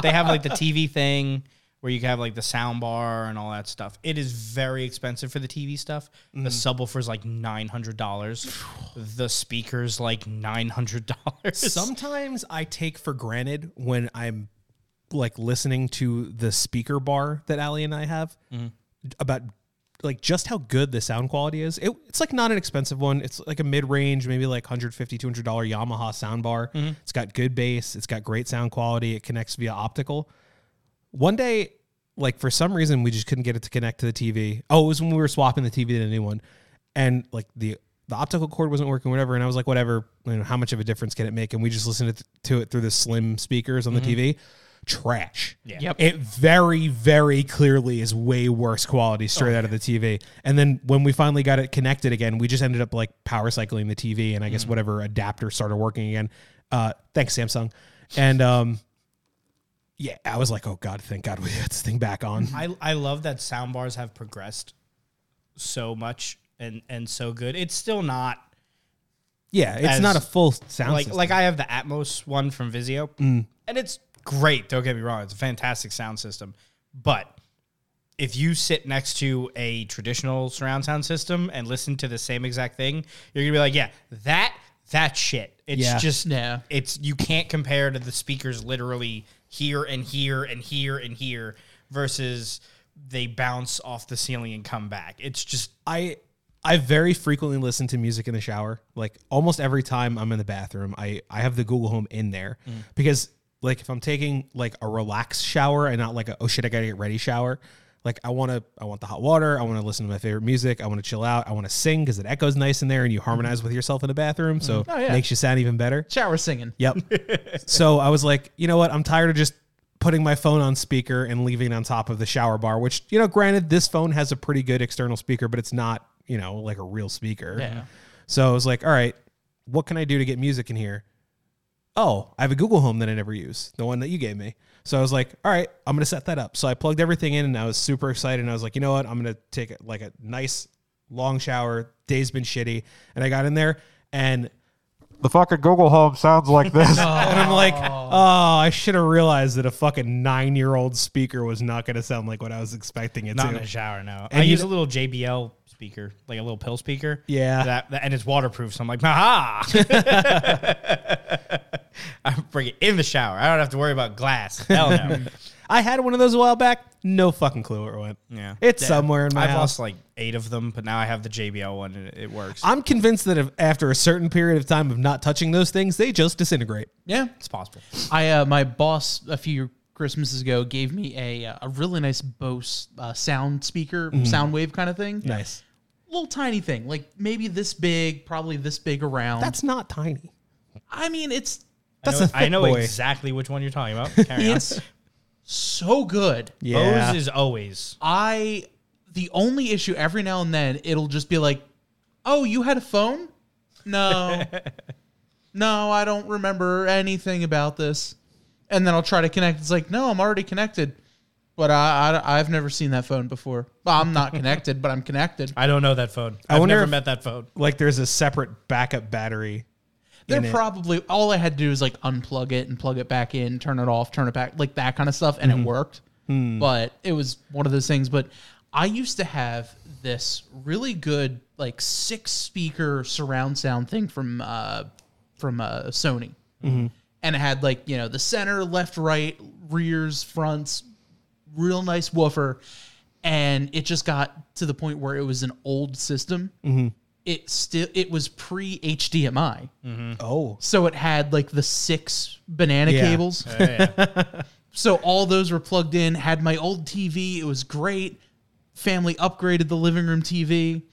they have like the TV thing where you can have like the sound bar and all that stuff. It is very expensive for the TV stuff. The mm-hmm. subwoofer's like nine hundred dollars. the speakers like nine hundred dollars. Sometimes I take for granted when I'm like listening to the speaker bar that Ali and I have mm-hmm. about like just how good the sound quality is. It, it's like not an expensive one. It's like a mid-range, maybe like 150 $200 Yamaha sound bar. Mm-hmm. It's got good bass. It's got great sound quality. It connects via optical. One day, like for some reason, we just couldn't get it to connect to the TV. Oh, it was when we were swapping the TV to the new one, and like the the optical cord wasn't working, whatever. And I was like, whatever. You know, how much of a difference can it make? And we just listened to, to it through the slim speakers on the TV. Trash. Yeah. Yep. It very, very clearly is way worse quality straight out of the TV. And then when we finally got it connected again, we just ended up like power cycling the TV and I guess whatever adapter started working again. Uh, thanks, Samsung. And um, yeah, I was like, oh God, thank God we had this thing back on. I I love that sound bars have progressed so much and and so good. It's still not Yeah, it's As- not a full sound like system. like I have the Atmos one from Vizio, mm. and it's great. Don't get me wrong; it's a fantastic sound system. But if you sit next to a traditional surround sound system and listen to the same exact thing, you're gonna be like, "Yeah, that that shit." It's Yeah. just Yeah. It's you can't compare to the speakers literally here and here and here and here versus they bounce off the ceiling and come back. It's just I I very frequently listen to music in the shower. Like almost every time I'm in the bathroom, I I have the Google Home in there mm. because like if I'm taking like a relaxed shower and not like a oh shit I gotta get ready shower. Like I want to, I want the hot water. I want to listen to my favorite music. I want to chill out. I want to sing because it echoes nice in there, and you mm-hmm. harmonize with yourself in the bathroom, so mm-hmm. Oh, yeah. makes you sound even better. Shower singing. Yep. so I was like, you know what? I'm tired of just putting my phone on speaker and leaving it on top of the shower bar, which, you know, granted, this phone has a pretty good external speaker, but it's not, you know, like a real speaker. Yeah. So I was like, all right, what can I do to get music in here? Oh, I have a Google Home that I never use, the one that you gave me. So I was like, all right, I'm going to set that up. So I plugged everything in and I was super excited. And I was like, you know what? I'm going to take like a nice long shower. Day's been shitty. And I got in there and The fucking Google Home sounds like this. and I'm like, oh, I should have realized that a fucking nine year old speaker was not going to sound like what I was expecting it Not in to. a shower, no. And I you use d- a little JBL speaker, like a little pill speaker. Yeah. That, that- and it's waterproof, so I'm like, aha. I bring it in the shower. I don't have to worry about glass. Hell no. I had one of those a while back. No fucking clue where it went. yeah. It's somewhere in my I've house. lost like eight of them, but now I have the JBL one and it, it works. I'm convinced that if, after a certain period of time of not touching those things, they just disintegrate. Yeah. it's possible. I uh, my boss a few Christmases ago gave me a uh, a really nice Bose uh, sound speaker, sound wave kind of thing. Nice. Little tiny thing, like maybe this big, probably this big around. That's not tiny. I mean, it's That's I know, a thick I know boy. exactly which one you're talking about. Carry on. it's so good. Yeah. Bose is always. I the only issue every now and then it'll just be like, "Oh, you had a phone? No, no, I don't remember anything about this." And then I'll try to connect. It's like, "No, I'm already connected." But I, I I've never seen that phone before. Well, I'm not connected, but I'm connected. I don't know that phone. I I've wonder never if- met that phone. like there's a separate backup battery. They're probably all I had to do is like unplug it and plug it back in, turn it off, turn it back, like that kind of stuff, and it worked. But it was one of those things. But I used to have this really good like six speaker surround sound thing from uh, from uh, Sony, and it had like you know the center, left, right, rears, fronts, real nice woofer, and it just got to the point where it was an old system. It still it was pre HDMI. Mm-hmm. Oh, So it had like the six banana Yeah. cables. so all those were plugged in, had my old TV. It was great. Family upgraded the living room TV.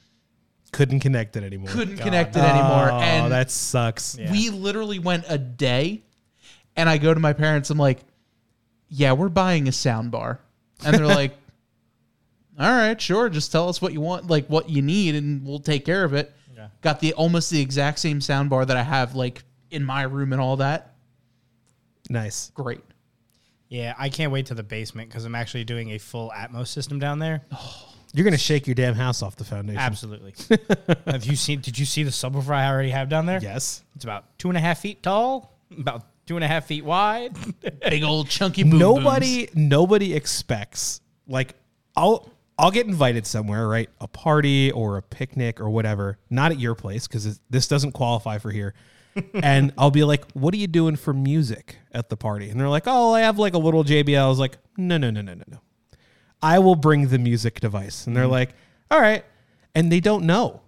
couldn't connect it anymore. Couldn't connect it anymore. Oh, and that sucks. we literally went a day and I go to my parents, I'm like, Yeah, we're buying a sound bar. And they're like, All right, sure, just tell us what you want, like what you need, and we'll take care of it. Got the almost the exact same sound bar that I have like in my room and all that. Nice. Great. Yeah, I can't wait to the basement because I'm actually doing a full Atmos system down there. You're gonna shake your damn house off the foundation. Absolutely. have you seen? Did you see the subwoofer I already have down there? Yes. It's about two and a half feet tall, about two and a half feet wide. Big old chunky boom nobody booms. nobody expects like I'll I'll get invited somewhere, right? A party or a picnic or whatever. Not at your place because this doesn't qualify for here. and I'll be like, "What are you doing for music at the party?" And they're like, "Oh, I have like a little JBL." I was like, "No, no, no, no, no, no. I will bring the music device." And they're mm. like, "All right." And they don't know.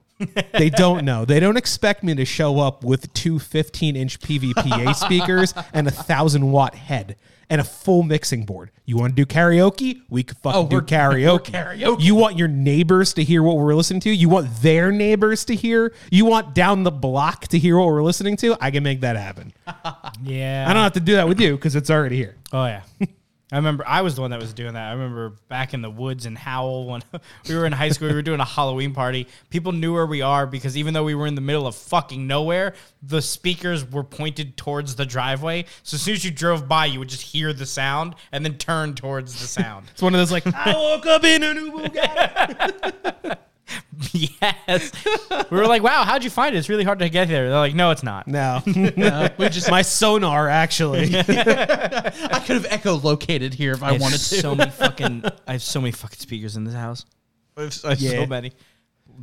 They don't know. They don't expect me to show up with two 15 inch Peavey PA speakers and a thousand watt head and a full mixing board. You want to do karaoke? We could fucking Oh, do karaoke. karaoke. You want your neighbors to hear what we're listening to? You want their neighbors to hear? You want down the block to hear what we're listening to? I can make that happen. yeah. I don't have to do that with you because it's already here. Oh yeah. I remember I was the one that was doing that. I remember back in the woods in Howell when we were in high school, we were doing a Halloween party. People knew where we are because even though we were in the middle of fucking nowhere, the speakers were pointed towards the driveway. So as soon as you drove by, you would just hear the sound and then turn towards the sound. It's one of those like, I woke up in a new Bugatti. yes. We were like, wow, how'd you find it? It's really hard to get there. They're like, no, it's not. No, No, we just my sonar actually. I could have echolocated here if I, have wanted to. so many fucking. I have so many fucking speakers in this house. I have, I have Yeah. so many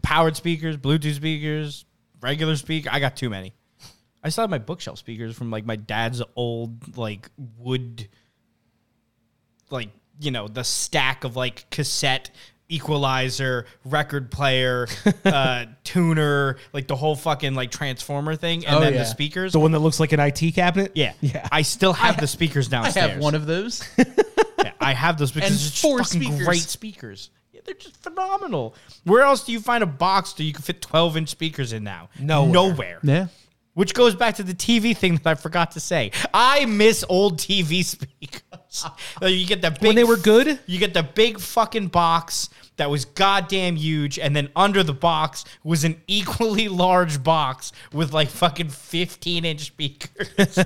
powered speakers, Bluetooth speakers, regular speaker. I got too many. I still have my bookshelf speakers from like my dad's old like wood, like you know the stack of like cassette equalizer, record player, uh, tuner, like the whole fucking like transformer thing, and Oh, then yeah. the speakers. the one that looks like an IT cabinet. yeah, yeah. I still have the speakers now. I downstairs. have one of those. Yeah, I have those because And it's just four fucking speakers. great speakers. Yeah, they're just phenomenal. Where else do you find a box that you can fit 12 inch speakers in now? Nowhere. Nowhere. yeah. Which goes back to the TV thing that I forgot to say. I miss old TV speakers. Like, you get the big When they were good? You get the big fucking box that was goddamn huge, and then under the box was an equally large box with like fucking 15 inch speakers.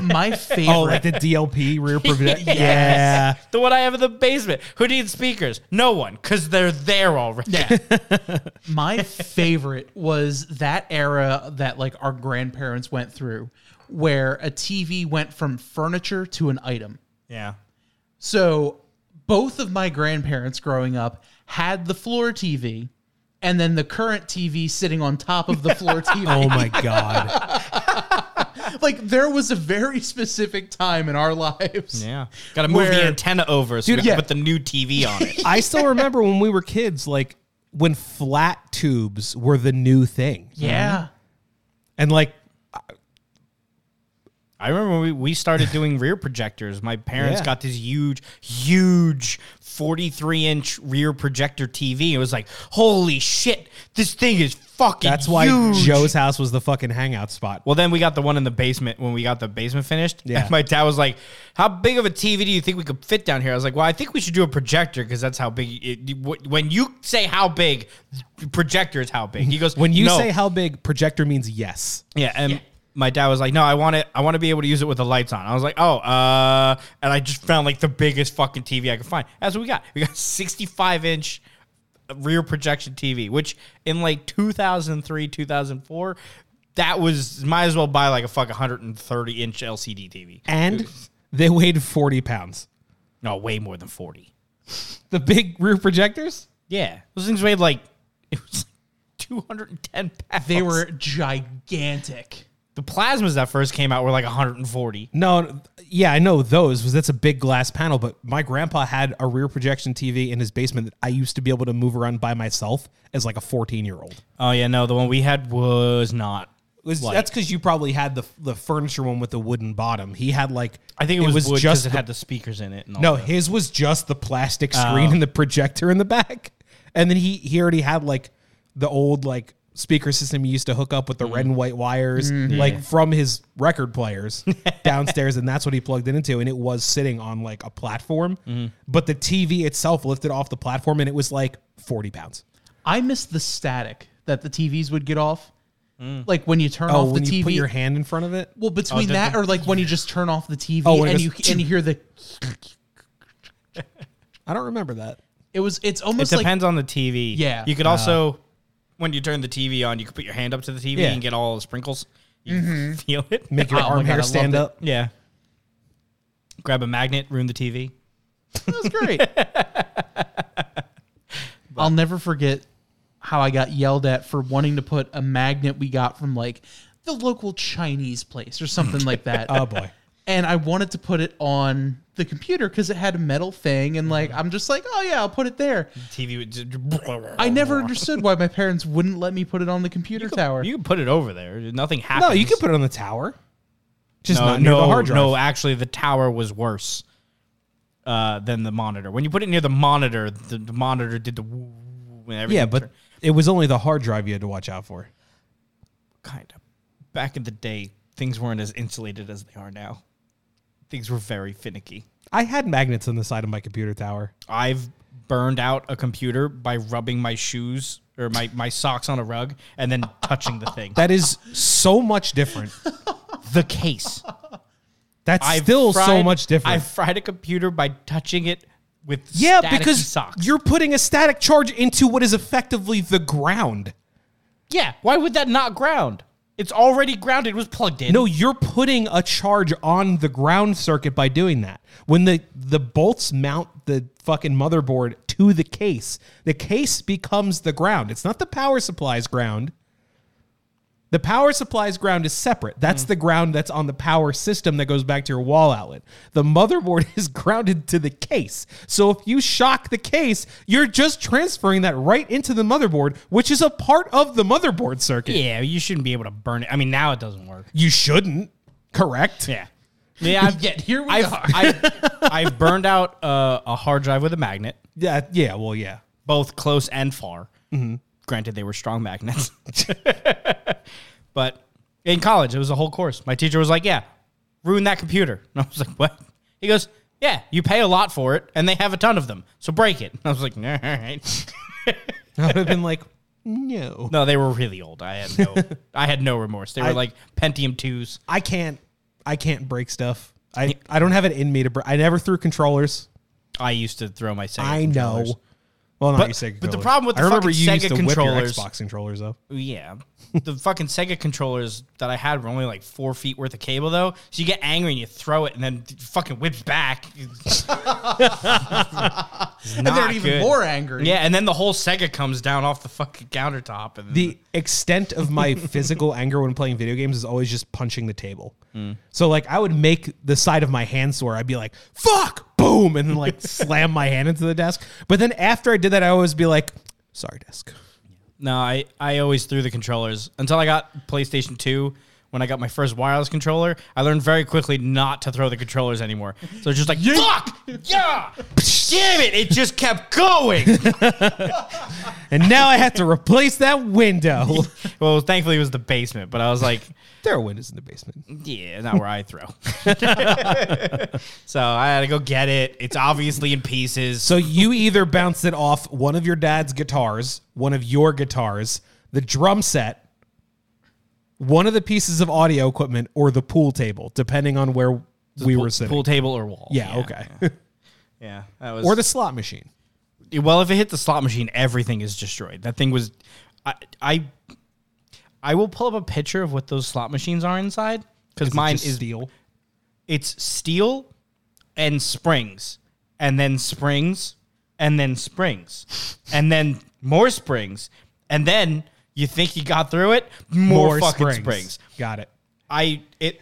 My favorite. Oh, like the DLP rear projector. Yes. Yeah. The one I have in the basement. Who needs speakers? No one, because they're there already. Yeah. My favorite was that era that like our grandparents went through where a TV went from furniture to an item. Yeah. So both of my grandparents growing up had the floor TV and then the current TV sitting on top of the floor TV. Oh my god. Like there was a very specific time in our lives. Yeah. Got to move the antenna over so Dude, we can yeah. put the new TV on it. I still remember when we were kids, like when flat tubes were the new thing. Yeah. And like I remember when we, we started doing rear projectors. My parents Yeah. got this huge, huge 43 inch rear projector TV. It was like, holy shit, this thing is fucking that's why huge. Joe's house was the fucking hangout spot. Well, then we got the one in the basement when we got the basement finished. Yeah. And my dad was like, "How big of a TV do you think we could fit down here?" I was like, "Well, I think we should do a projector because that's how big. It, when you say how big, projector is how big." He goes, When you "No." say how big, projector means yes. yeah," and my dad was like, "No, I want it. I want to be able to use it with the lights on." I was like, "Oh," uh, and I just found like the biggest fucking TV I could find. That's what we got. We got 65 inch rear projection TV, which in like 2003, 2004, that was might as well buy like a fuck 130 inch LCD TV. And they weighed 40 pounds. No, way more than 40. The big rear projectors? Yeah, those things weighed like it was like 210 pounds. They were gigantic. The plasmas that first came out were like 140. No, yeah, I know those was that's a big glass panel, but my grandpa had a rear projection TV in his basement that I used to be able to move around by myself as like a 14 year old. Oh yeah, no, the one we had was not. Was, Like- that's because you probably had the the furniture one with the wooden bottom. He had like I think it, was, wood just because it the- had the speakers in it. And all no, that. his was just the plastic screen oh. and the projector in the back, and then he he already had like the old like speaker system he used to hook up with the mm-hmm. red and white wires mm-hmm. like from his record players downstairs and that's what he plugged it into and it was sitting on like a platform mm-hmm. but the tv itself lifted off the platform and it was like 40 pounds I miss the static that the TVs would get off. Mm. Like when you turn oh off the TV. you put your hand in front of it well, between oh, the- that or like when you just turn off the TV Oh, when and you goes and you hear the. i don't remember that It was. It's it almost like depends on the TV. Yeah. you could also uh. When you turn the TV on, you could put your hand up to the TV Yeah. and get all the sprinkles. You can mm-hmm. feel it. make your Oh my arm God, I hair loved stand it. up Yeah. Grab a magnet, ruin the TV. That was great. I'll never forget how I got yelled at for wanting to put a magnet we got from like the local Chinese place or something like that. oh boy and I wanted to put it on the computer because it had a metal thing, and like I'm just like, oh yeah, I'll put it there. TV would just. I never understood why my parents wouldn't let me put it on the computer tower. You can put it over there. Nothing happens. no you can put it on the tower just no, not near no, the hard drive no. Actually, the tower was worse uh, than the monitor. When you put it near the monitor, the, the monitor did the. woo- when everything yeah but turned- it was only the hard drive you had to watch out for kind of. Back in the day, things weren't as insulated as they are now. Things were very finicky. I had magnets on the side of my computer tower. I've burned out a computer by rubbing my shoes or my, my socks on a rug and then touching the thing. That is so much different. the case. That's I've still so much different. I fried a computer by touching it with yeah, because socks. you're putting a static charge into what is effectively the ground. yeah. Why would that not ground? It's already grounded. It was plugged in. No, you're putting a charge on the ground circuit by doing that. When the the bolts mount the fucking motherboard to the case, the case becomes the ground. It's not the power supply's ground. The power supply's ground is separate. That's the ground that's on the power system that goes back to your wall outlet. The motherboard is grounded to the case. So if you shock the case, you're just transferring that right into the motherboard, which is a part of the motherboard circuit. Yeah, you shouldn't be able to burn it. I mean, now it doesn't work. You shouldn't. Correct? Yeah. Yeah, I've, Yet here we I've, are. I've, I've burned out uh, a hard drive with a magnet, Yeah, yeah, well, yeah. both close and far. Granted, they were strong magnets. but in college, it was a whole course. My teacher was like, Yeah, ruin that computer. And I was like, What? He goes, Yeah, you pay a lot for it, and they have a ton of them. So break it. And I was like, All right. I would have been like, no. No, they were really old. I had no I had no remorse. They were I- like Pentium 2s. I can't I can't break stuff. I, I don't have it in me to break. I never threw controllers. I used to throw my Sega I know. Well, not But- your Sega but the problem with I the remember fucking you used Sega to whip your controllers- Xbox controllers though. Yeah. The fucking Sega controllers that I had were only like four feet worth of cable though. So you get angry and you throw it and then it fucking whips back. And they're not even good. more angry. Yeah, and then the whole Sega comes down off the fucking countertop and The extent of my physical anger when playing video games is always just punching the table. Mm. So like I would make the side of my hand sore. I'd be like, "Fuck!" Boom, and then like slam my hand into the desk. But then after I did that, I always be like, "Sorry, desk." No, I, I always threw the controllers until I got PlayStation 2. When I got my first wireless controller, I learned very quickly not to throw the controllers anymore. So it's just like, fuck! Yeah! Damn it! It just kept going! And now I have to replace that window. well, thankfully it was the basement, but I was like, there are windows in the basement. Yeah, not where I throw. so I had to go get it. It's obviously in pieces. So you either bounce it off one of your dad's guitars, one of your guitars, the drum set, one of the pieces of audio equipment, or the pool table, depending on where we pool, were sitting. pool table or wall. yeah, okay. Yeah, that was or the slot machine. well. If it hit the slot machine, everything is destroyed. That thing was. I I, I will pull up a picture of what those slot machines are inside because mine just is steel. It's steel and springs, and then springs, and then springs, and then more springs, and then you think you got through it, more, fucking springs. Got it. I it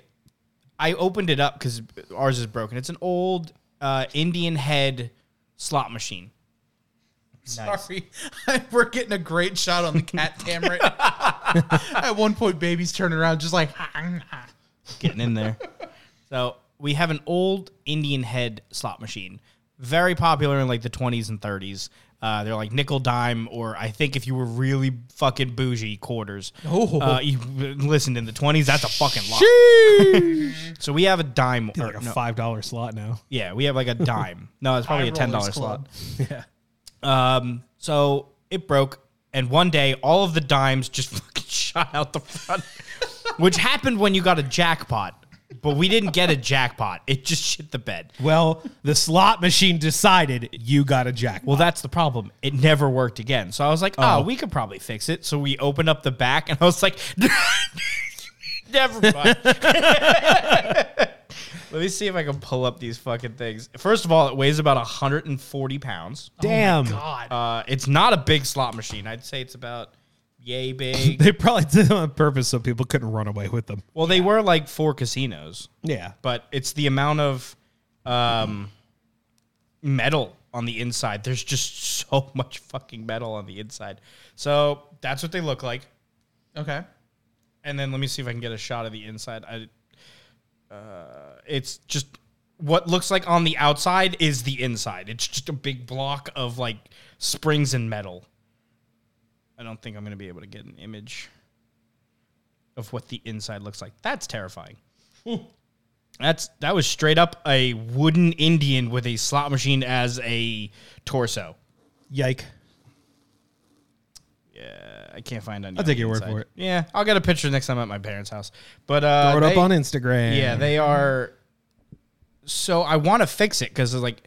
I opened it up because ours is broken. It's an old uh, Indian head slot machine. Sorry, we're getting a great shot on the cat cam right now. At one point, baby's turning around, just like. getting in there. so we have an old Indian head slot machine, very popular in like the 20s and 30s. Uh, they're like nickel dime, or I think if you were really fucking bougie, quarters. Oh. Uh, you, listen, in the 20s, that's a fucking lot. so we have a dime. or- like a no, five dollar slot now. yeah, we have like a dime. No, it's probably a ten dollar slot. Yeah. Um, so it broke, and one day all of the dimes just fucking shot out the front, which happened when you got a jackpot. But we didn't get a jackpot. It just shit the bed. Well, the slot machine decided you got a jackpot. Well, that's the problem. It never worked again. So I was like, oh, we could probably fix it. So we opened up the back, and I was like, never mind. Let me see if I can pull up these fucking things. First of all, it weighs about 140 pounds. damn. God. Uh, it's not a big slot machine. I'd say it's about yay big. They probably did it on purpose so people couldn't run away with them. well, they were like four casinos, Yeah. but it's the amount of um, metal on the inside. There's just so much fucking metal on the inside. So that's what they look like. Okay. And then let me see if I can get a shot of the inside. I, uh, it's just what looks like on the outside is the inside. It's just a big block of like springs and metal. I don't think I'm going to be able to get an image of what the inside looks like. That's terrifying. That's that was straight up a wooden Indian with a slot machine as a torso. Yike. Yeah, I can't find any. I'll take your word for it. Yeah, I'll get a picture next time at my parents' house. But uh, Throw it up on Instagram. Yeah, they are. So I want to fix it because like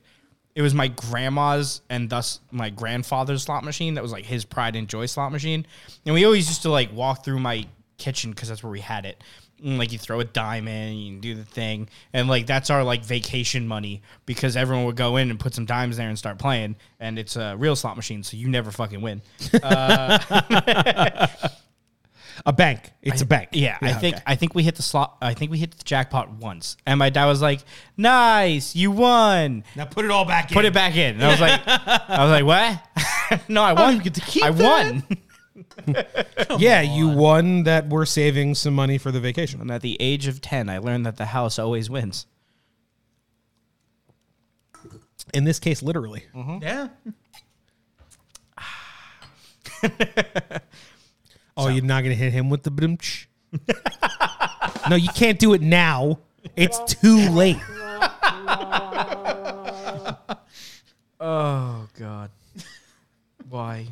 it was my grandma's and thus my grandfather's slot machine that was like his pride and joy slot machine, and we always used to like walk through my kitchen because that's where we had it. And, like you throw a dime in, you do the thing, and like that's our like vacation money because everyone would go in and put some dimes there and start playing, and it's a real slot machine, so you never fucking win. Uh, a bank. It's a bank. Yeah, I think. I think we hit the slot. I think we hit the jackpot once, and my dad was like, "Nice, you won." Now put it all back in. Put it back in. And I was like, I was like, what? no, I won. you get to keep I that? won. yeah, you won that we're saving some money for the vacation. And at the age of ten, I learned that the house always wins. In this case, literally. Mm-hmm. Yeah. Oh, you're not gonna hit him with the brimch? no, you can't do it now. It's too late. Oh God, why?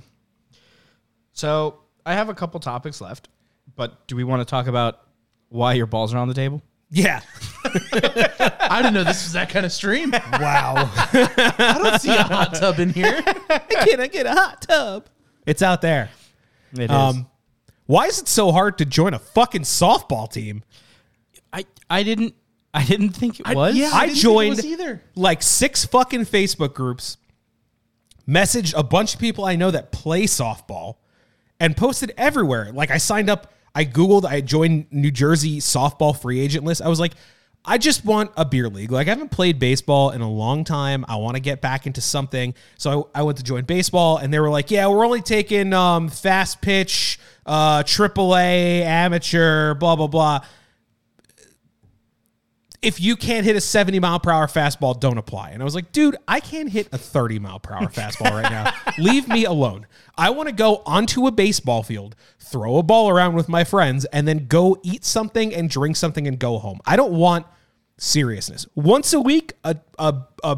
So I have a couple topics left, but do we want to talk about why your balls are on the table? Yeah. I didn't know this was that kind of stream. Wow. I don't see a hot tub in here. I Can I get a hot tub? It's out there. It um, is. Why is it so hard to join a fucking softball team? I I didn't I didn't think it was. yeah, I didn't think it joined was either. like six fucking Facebook groups, messaged a bunch of people I know that play softball, and posted everywhere. Like I signed up, I Googled, I joined New Jersey softball free agent list. I was like, I just want a beer league. Like I haven't played baseball in a long time. I want to get back into something. So I, I went to join baseball, and they were like, "Yeah, we're only taking um, fast pitch, uh, AAA, amateur, blah blah blah." if you can't hit a 70 mile per hour fastball, don't apply. And I was like, dude, I can't hit a 30 mile per hour fastball right now. Leave me alone. I want to go onto a baseball field, throw a ball around with my friends, and then go eat something and drink something and go home. I don't want seriousness. Once a week, a, a, a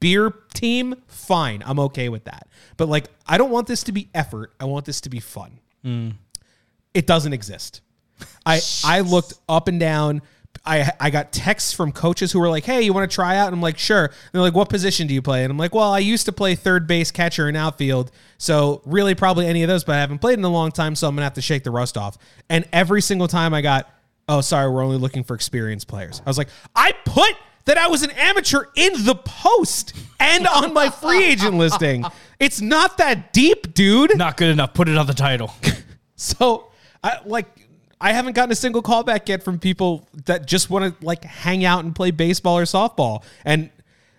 beer team, fine. I'm okay with that. But like, I don't want this to be effort. I want this to be fun. It doesn't exist. I I looked up and down. I I got texts from coaches who were like, "Hey, you want to try out?" And I'm like, "Sure." And they're like, "What position do you play?" And I'm like, "Well, I used to play third base, catcher, and outfield. So really, probably any of those, but I haven't played in a long time, so I'm gonna have to shake the rust off." And every single time I got, "Oh, sorry, we're only looking for experienced players." I was like, "I put." That I was an amateur in the post and on my free agent listing. It's not that deep, dude. Not good enough. Put it on the title. So, I like I haven't gotten a single callback yet from people that just want to like hang out and play baseball or softball. And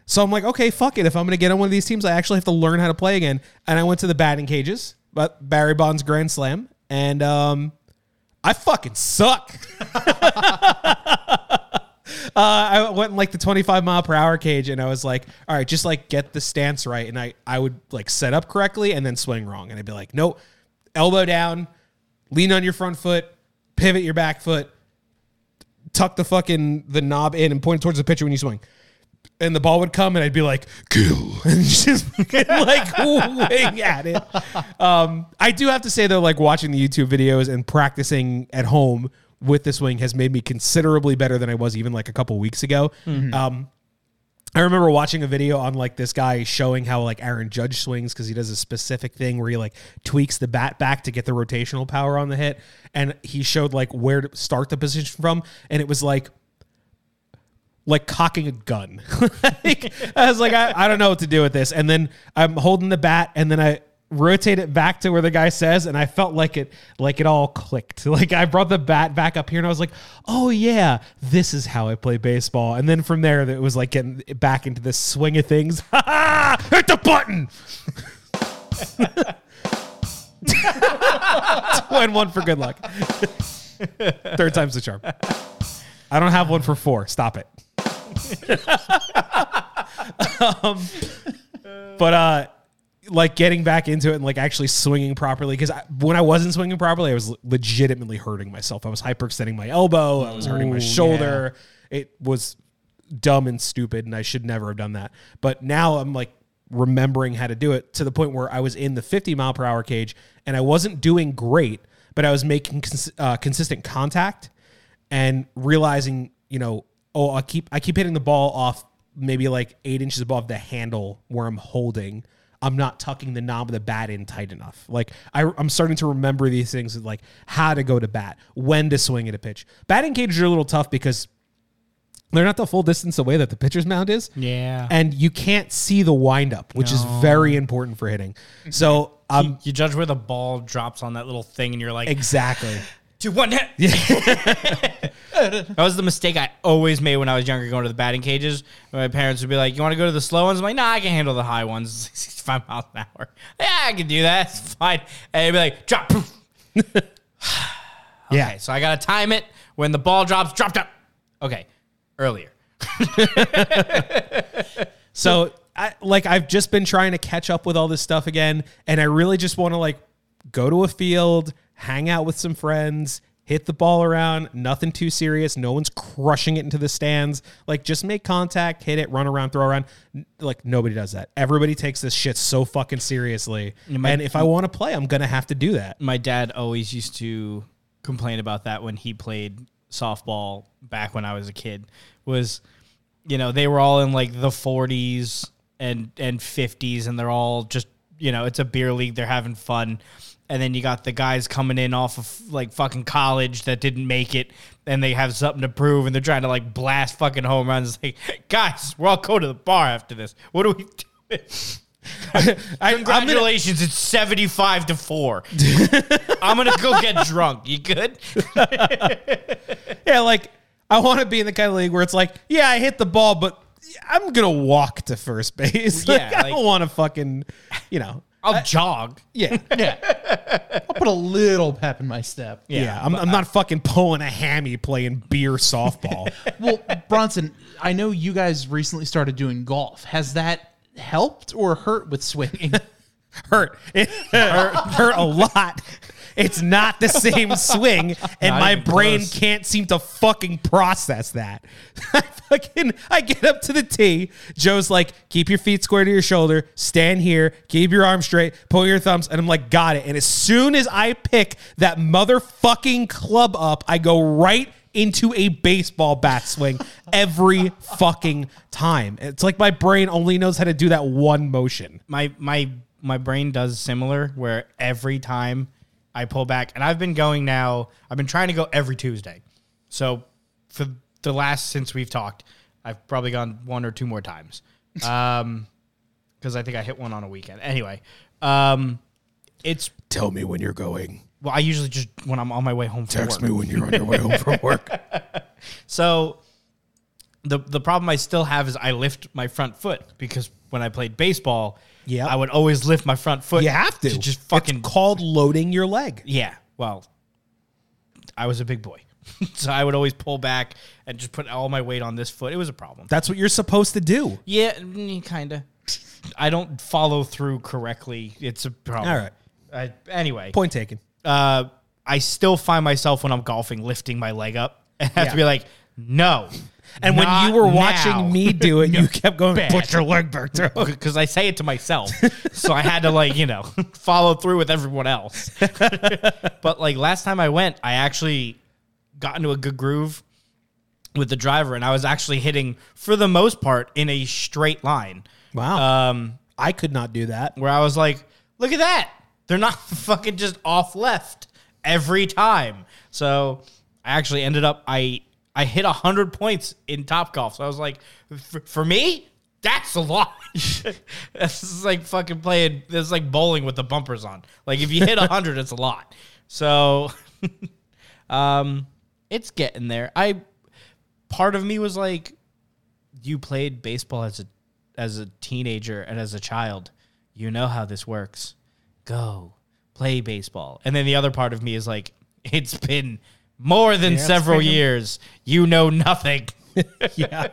so I'm like, okay, fuck it. If I'm going to get on one of these teams, I actually have to learn how to play again. And I went to the batting cages, but Barry Bonds Grand Slam, and um, I fucking suck. Uh, I went in like the 25 mile per hour cage and I was like, all right, just like get the stance right. And I, I would like set up correctly and then swing wrong. And I'd be like, nope, elbow down, lean on your front foot, pivot your back foot, tuck the fucking the knob in and point towards the pitcher when you swing. And the ball would come and I'd be like, kill. And just like wing at it. Um, I do have to say though, like watching the YouTube videos and practicing at home with the swing has made me considerably better than I was even like a couple weeks ago. Um, I remember watching a video on like this guy showing how like Aaron Judge swings because he does a specific thing where he like tweaks the bat back to get the rotational power on the hit, and he showed like where to start the position from, and it was like like cocking a gun. like, I was like, I, I don't know what to do with this, and then I'm holding the bat, and then I rotate it back to where the guy says, and I felt like it like it all clicked. Like I brought the bat back up here, and I was like, oh yeah, this is how I play baseball. And then from there, it was like getting back into the swing of things. Hit the button. And one for good luck. Third time's the charm. I don't have one for four. Stop it. Um, but uh, like getting back into it and like actually swinging properly because when I wasn't swinging properly, I was legitimately hurting myself. I was hyperextending my elbow. I was hurting my Ooh, shoulder. It was dumb and stupid, and I should never have done that. But now I'm like remembering how to do it to the point where I was in the 50 mile per hour cage and I wasn't doing great, but I was making cons- uh, consistent contact and realizing, you know, oh, I keep I keep hitting the ball off maybe like eight inches above the handle where I'm holding. I'm not tucking the knob of the bat in tight enough. Like I, I'm starting to remember these things, like how to go to bat, when to swing at a pitch. Batting cages are a little tough because they're not the full distance away that the pitcher's mound is. Yeah. And you can't see the windup, which is very important for hitting. So you, um you judge where the ball drops on that little thing, and you're like, exactly. two, one, hit. that was the mistake I always made when I was younger going to the batting cages. My parents would be like, You want to go to the slow ones? I'm like, Nah, I can handle the high ones. 65 miles an hour. Yeah, I can do that. It's fine. And they'd be like, Drop. poof. Yeah. So I got to time it. When the ball drops, dropped up. Okay, earlier. So I like I've just been trying to catch up with all this stuff again, and I really just want to like go to a field, hang out with some friends, hit the ball around, nothing too serious. No one's crushing it into the stands. Like just make contact, hit it, run around, throw around. Like nobody does that. Everybody takes this shit so fucking seriously. my- and if I want to play, I'm gonna have to do that. my dad always used to complain about that when he played softball back when I was a kid was you know they were all in like the 40s and and 50s and they're all just you know it's a beer league they're having fun and then you got the guys coming in off of like fucking college that didn't make it and they have something to prove and they're trying to like blast fucking home runs it's like guys we're all going to the bar after this what are we doing I, I'm gonna- Congratulations, it's 75 to 4. I'm going to go get drunk. You good? yeah, like I want to be in the kind of league where it's like, yeah, I hit the ball, but I'm gonna walk to first base. Like, Yeah, I don't want to fucking, you know, I'll jog. yeah, Yeah. I'll put a little pep in my step. yeah. I'm, I'm not fucking pulling a hammy playing beer softball. Well, Bronson, I know you guys recently started doing golf. Has that helped or hurt with swinging? hurt. It hurt, hurt a lot. It's not the same swing, and Not my even brain close. can't seem to fucking process that. I fucking I get up to the tee. Joe's like, keep your feet square to your shoulder, stand here, keep your arms straight, pull your thumbs, and I'm like, got it. And as soon as I pick that motherfucking club up, I go right into a baseball bat swing every fucking time. It's like my brain only knows how to do that one motion. My my my brain does similar where every time I pull back and I've been going now, I've been trying to go every Tuesday. So for the last since we've talked, I've probably gone one or two more times. Um cuz I think I hit one on a weekend. Anyway, um it's Tell me when you're going. well, I usually just when I'm on my way home from work. Text me when you're on your way home from work. So the the problem I still have is I lift my front foot because when I played baseball, Yeah. I would always lift my front foot. You have to. just fucking It's called loading your leg. yeah. Well, I was a big boy, so I would always pull back and just put all my weight on this foot. It was a problem. That's what you're supposed to do. Yeah, kind of. I don't follow through correctly. It's a problem. All right. Anyway, Point taken. uh, I still find myself when I'm golfing lifting my leg up and have Yeah. to be like, no. And when you were now. watching me do it, you kept going, Bad. put your leg back because I say it to myself, so I had to like you know follow through with everyone else. but like last time I went, I actually got into a good groove with the driver, and I was actually hitting for the most part in a straight line. Wow. Um, I could not do that. where I was like, look at that. They're not fucking just off left every time. So I actually ended up I I hit 100 points in Top Golf. So I was like, for, me, that's a lot. this is like fucking playing this is like bowling with the bumpers on. Like if you hit 100, it's a lot. So um it's getting there. I part of me was like you played baseball as a as a teenager and as a child, you know how this works. Go play baseball. And then the other part of me is like, it's been more than it's several years. You know nothing. Yeah.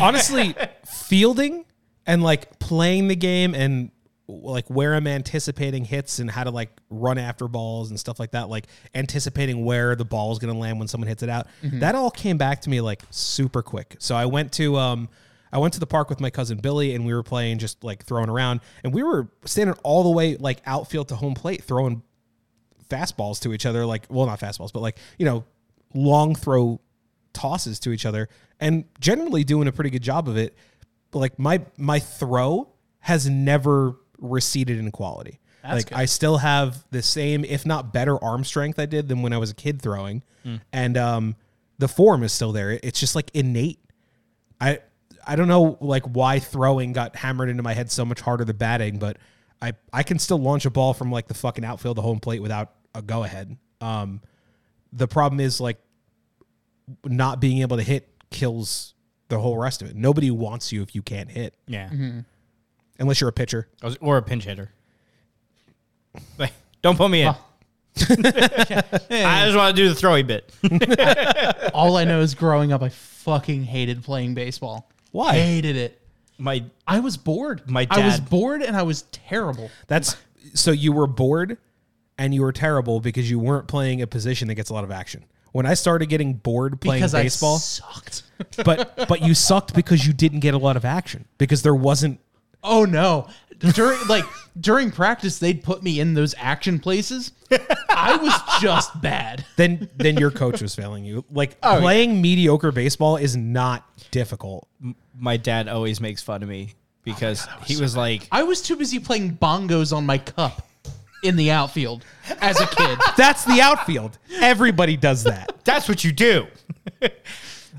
Honestly, fielding and like playing the game and like where I'm anticipating hits and how to like run after balls and stuff like that, like anticipating where the ball is going to land when someone hits it out. That all came back to me like super quick. So I went to um I went to the park with my cousin Billy and we were playing just like throwing around and we were standing all the way like outfield to home plate throwing fastballs to each other, like well, not fastballs, but like you know, long throw tosses to each other, and generally doing a pretty good job of it. But like my my throw has never receded in quality. like I still have the same, if not better, arm strength I did than when I was a kid throwing, and um, the form is still there. It's just like innate. I I don't know like why throwing got hammered into my head so much harder than batting, but I I can still launch a ball from like the fucking outfield to home plate without a go ahead. Um, the problem is like not being able to hit kills the whole rest of it. Nobody wants you if you can't hit, Yeah. unless you're a pitcher. Or a pinch hitter. Like, don't put me in. I just want to do the throwy bit. All I know is growing up, I fucking hated playing baseball. Why? Hated it. My I was bored. My I was dad- bored and I was terrible. That's so you were bored and you were terrible because you weren't playing a position that gets a lot of action. When I started getting bored playing because baseball, I sucked. but but you sucked because you didn't get a lot of action because there wasn't oh no. During like during practice, they'd put me in those action places. I was just bad. then then your coach was failing you. Like Oh, playing mediocre baseball is not difficult. my dad always makes fun of me because oh, he was like, I was too busy playing bongos on my cup in the outfield as a kid. That's the outfield. Everybody does that. "That's what you do."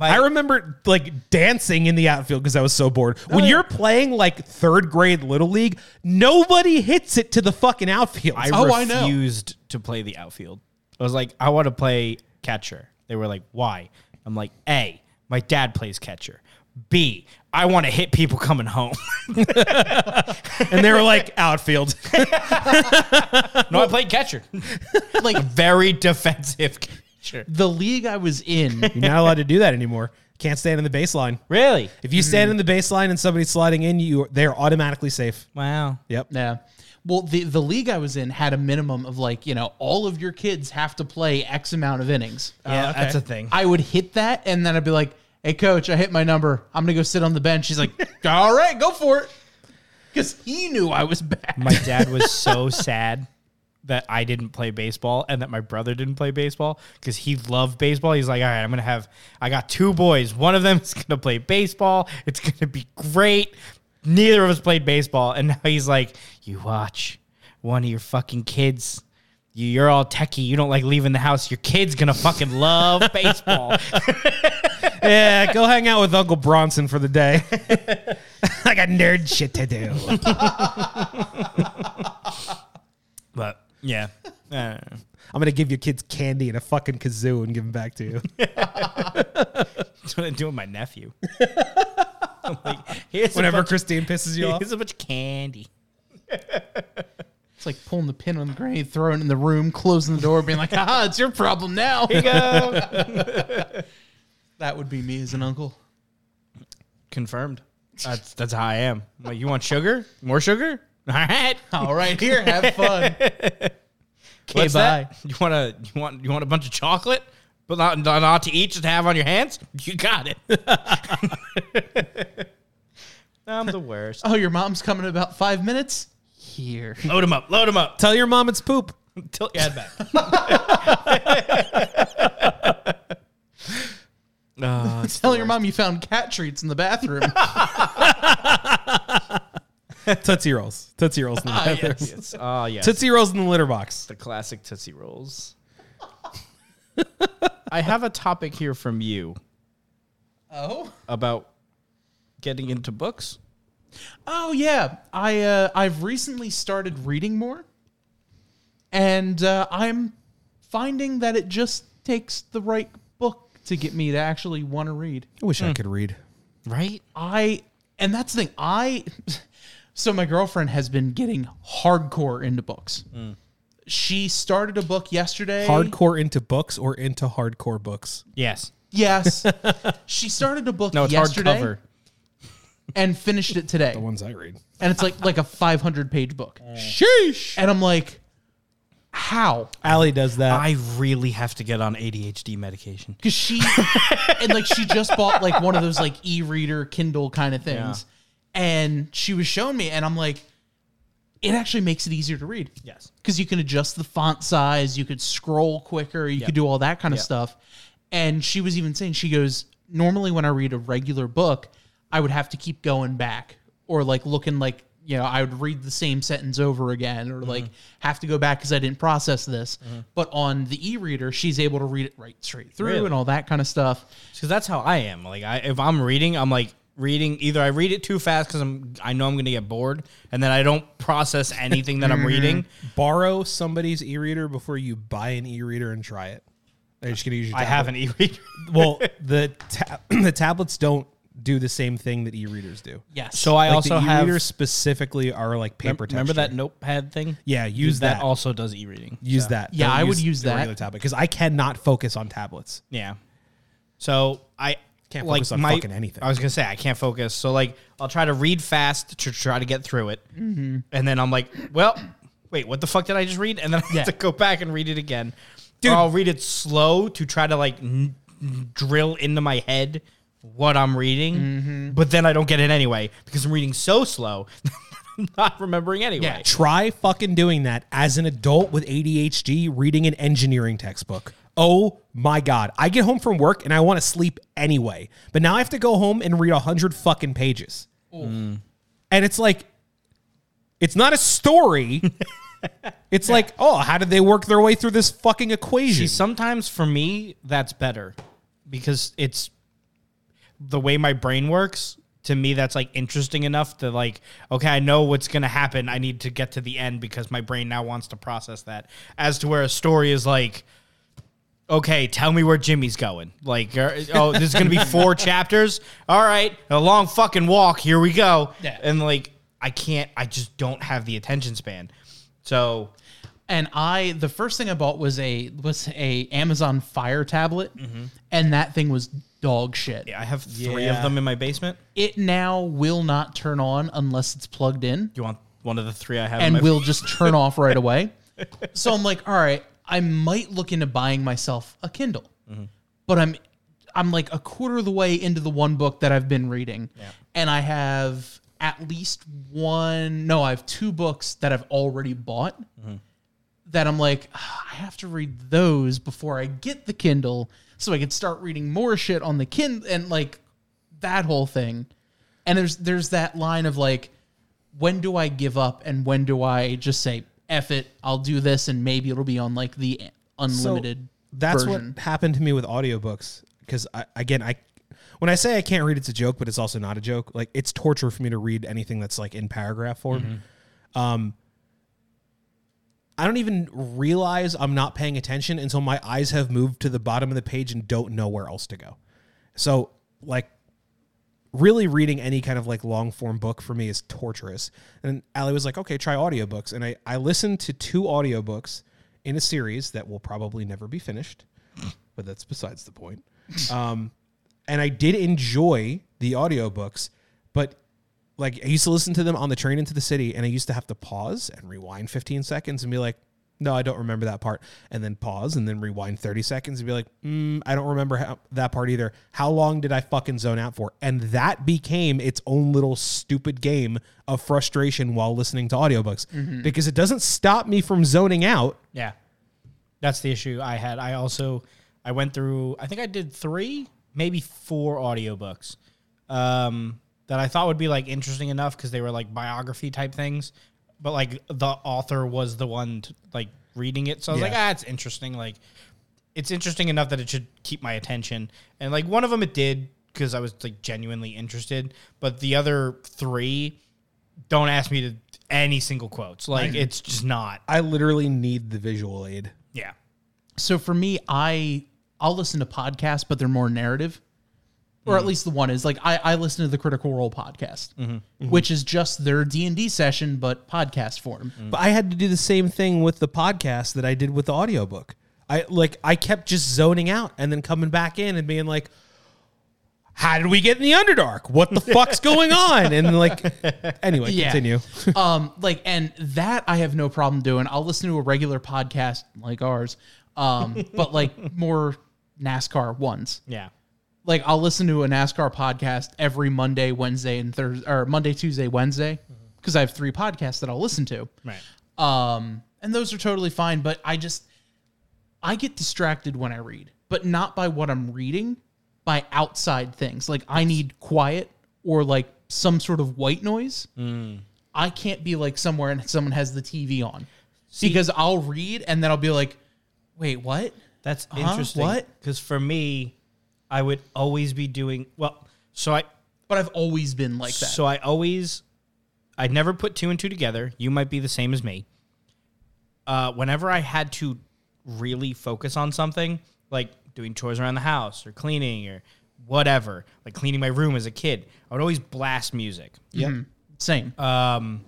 I remember like dancing in the outfield because I was so bored. Oh, when you're playing like third grade little league, nobody hits it to the fucking outfield. I Oh, I know. refused to play the outfield. I was like, I want to play catcher. They were like, why? I'm like, A, my dad plays catcher. B, I want to hit people coming home. and they were like outfield. no, I played catcher. Like Very defensive catcher. the league I was in, You're not allowed to do that anymore. Can't stand in the baseline. Really? If you stand in the baseline and somebody's sliding in, you they're automatically safe. Wow. Yep. yeah. Well, the the league I was in had a minimum of like you know all of your kids have to play X amount of innings. Yeah, uh, that's a thing. I would hit that, and then I'd be like, "Hey, coach, I hit my number. I'm gonna go sit on the bench." He's like, "All right, go for it," because he knew I was bad. My dad was so sad that I didn't play baseball and that my brother didn't play baseball because he loved baseball. He's like, all right, I'm gonna have. I got two boys. One of them is gonna play baseball. It's gonna be great. Neither of us played baseball, and now he's like, you watch one of your fucking kids. You, you're all techie. You don't like leaving the house. Your kid's gonna fucking love baseball. Yeah, go hang out with Uncle Bronson for the day. I got nerd shit to do. But yeah, Uh, I'm gonna give your kids candy and a fucking kazoo and give them back to you. that's what I do with my nephew. Like, here's Whenever Christine pisses you off. here's a bunch of candy. It's like pulling the pin on the grenade, throwing it in the room, closing the door, being like, "Ah, it's your problem now." Here you go. That would be me as an uncle. Confirmed. That's that's how I am. I'm like, you want sugar? More sugar? All right. All right, here, have fun. Okay, What's bye. that? You want a you want you want a bunch of chocolate, but not not to eat, just to have on your hands. You got it. I'm the worst. Oh, your mom's coming in about five minutes. Here. Load them up. Load them up. Tell your mom it's poop. Tilt your head back. oh, it's Tell your mom you found cat treats in the bathroom. Tootsie rolls. Tootsie rolls in the Ah, bathroom. yes. it's, oh yes. Tootsie rolls in the litter box. the classic Tootsie Rolls. I have a topic here from you oh. about getting into books. Oh yeah, I uh, I've recently started reading more, and uh, I'm finding that it just takes the right book to get me to actually want to read. I wish I could read. Right? I and that's the thing. I so my girlfriend has been getting hardcore into books. She started a book yesterday. Hardcore into books or into hardcore books? Yes. Yes. she started a book No, it's yesterday hardcover. And finished it today. The ones I read. And it's like like a 500 page book. Oh. Sheesh. And I'm like how? Allie does that. I really have to get on ADHD medication. Because she and like she just bought like one of those like e-reader Kindle kind of things, and she was showing me, and I'm like, it actually makes it easier to read. Yes. because you can adjust the font size, you could scroll quicker, you could do all that kind of Yep. stuff. And she was even saying, she goes, normally when I read a regular book, I would have to keep going back or like looking like, you know, I would read the same sentence over again or like mm-hmm. have to go back because I didn't process this. Mm-hmm. But on the e reader, she's able to read it right straight through Really? and all that kind of stuff. Because that's how I am. Like, I, if I'm reading, I'm like reading. Either I read it too fast because I'm, I know I'm going to get bored, and then I don't process anything that I'm mm-hmm. reading. Borrow somebody's e-reader before you buy an e-reader and try it. They're just gonna use your I have an e-reader. Well, the ta- the tablets don't do the same thing that e-readers do. Yes. So I Like also the have. e-readers specifically are like paper. remember that texture. notepad thing? Yeah, use that. that. also does e-reading. Use that. Yeah, Don't I would use the that. regular tablet because I cannot focus on tablets. Yeah. So I Can't like focus on my- fucking anything. I was gonna say I can't focus. So like I'll try to read fast to try to get through it, mm-hmm. and then I'm like, well, wait, what the fuck did I just read? And then I have to go back and read it again. Dude. Or I'll read it slow to try to like n- n- drill into my head what I'm reading, mm-hmm. but then I don't get it anyway because I'm reading so slow. I'm not remembering anyway. Yeah. Try fucking doing that as an adult with ADHD reading an engineering textbook. Oh my god. I get home from work and I want to sleep anyway. But now I have to go home and read a 100 fucking pages. Mm. And it's like it's not a story. it's like, "Oh, how did they work their way through this fucking equation?" See, sometimes for me, that's better because it's the way my brain works. To me, that's like interesting enough to like, okay, I know what's going to happen. I need to get to the end because my brain now wants to process that. As to where a story is like, okay, tell me where Jimmy's going. Like, uh, oh, this is going to be four chapters. All right, a long fucking walk. Here we go. Yeah. And like, I can't, I just don't have the attention span. So, and I the first thing I bought was a was a Amazon Fire tablet, and that thing was dog shit. yeah, I have three Yeah. of them in my basement. It now will not turn on unless it's plugged in, You want one of the three I have? in and my will just turn off right away. So I'm like, all right, I might look into buying myself a Kindle, but I'm I'm like a quarter of the way into the one book that I've been reading, and I have at least one. No, I have two books that I've already bought. That I'm like, "Ah, I have to read those before I get the Kindle, so I could start reading more shit on the kin and like that whole thing. And there's there's that line of like, when do I give up and when do I just say F it, I'll do this and maybe it'll be on like the unlimited that's version. what happened to me with audiobooks because I, again i when i say i can't read it's a joke but it's also not a joke like it's torture for me to read anything that's like in paragraph form um I don't even realize I'm not paying attention until my eyes have moved to the bottom of the page and don't know where else to go. So, like, really reading any kind of like long form book for me is torturous. And Allie was like, okay, try audiobooks. And I, I listened to two audiobooks in a series that will probably never be finished, but that's besides the point. Um, and I did enjoy the audiobooks, but like I used to listen to them on the train into the city and I used to have to pause and rewind 15 seconds and be like, no, I don't remember that part. And then pause and then rewind 30 seconds and be like, mm, I don't remember how, that part either. How long did I fucking zone out for? And that became its own little stupid game of frustration while listening to audiobooks because it doesn't stop me from zoning out. Yeah. That's the issue I had. I also I went through I think I did 3, maybe 4 audiobooks. Um that I thought would be like interesting enough cuz they were like biography type things, but like the author was the one to, like reading it. So I was like, Yeah. "Ah, it's interesting." Like it's interesting enough that it should keep my attention. And like one of them it did cuz I was like genuinely interested, but the other 3 don't ask me to any single quotes. Like it's just not. I literally need the visual aid. Yeah. So for me, I I'll listen to podcasts, but they're more narrative, or at least the one is like I I listen to the Critical Role podcast, which is just their D and D session but podcast form. But I had to do the same thing with the podcast that I did with the audiobook. I like I kept just zoning out and then coming back in and being like, How did we get in the Underdark? What the fuck's going on? And like anyway, Yeah. continue. um, like, and that I have no problem doing. I'll listen to a regular podcast like ours, um, but like more NASCAR ones. Yeah. Like I'll listen to a NASCAR podcast every Monday, Wednesday, and Thursday, or Monday, Tuesday, Wednesday, because I have three podcasts that I'll listen to. Right. Um, and those are totally fine, but I just I get distracted when I read, but not by what I'm reading, by outside things. Like I need quiet or like some sort of white noise. I can't be like somewhere and someone has the TV on. because I'll read and then I'll be like, "Wait, what?" That's Huh? interesting. What? Because for me, I would always be doing well. So I But I've always been like that. so I always I never put two and two together. You might be the same as me. Uh, whenever I had to really focus on something, like doing chores around the house or cleaning or whatever, like cleaning my room as a kid, I would always blast music. Yep. Same. Um,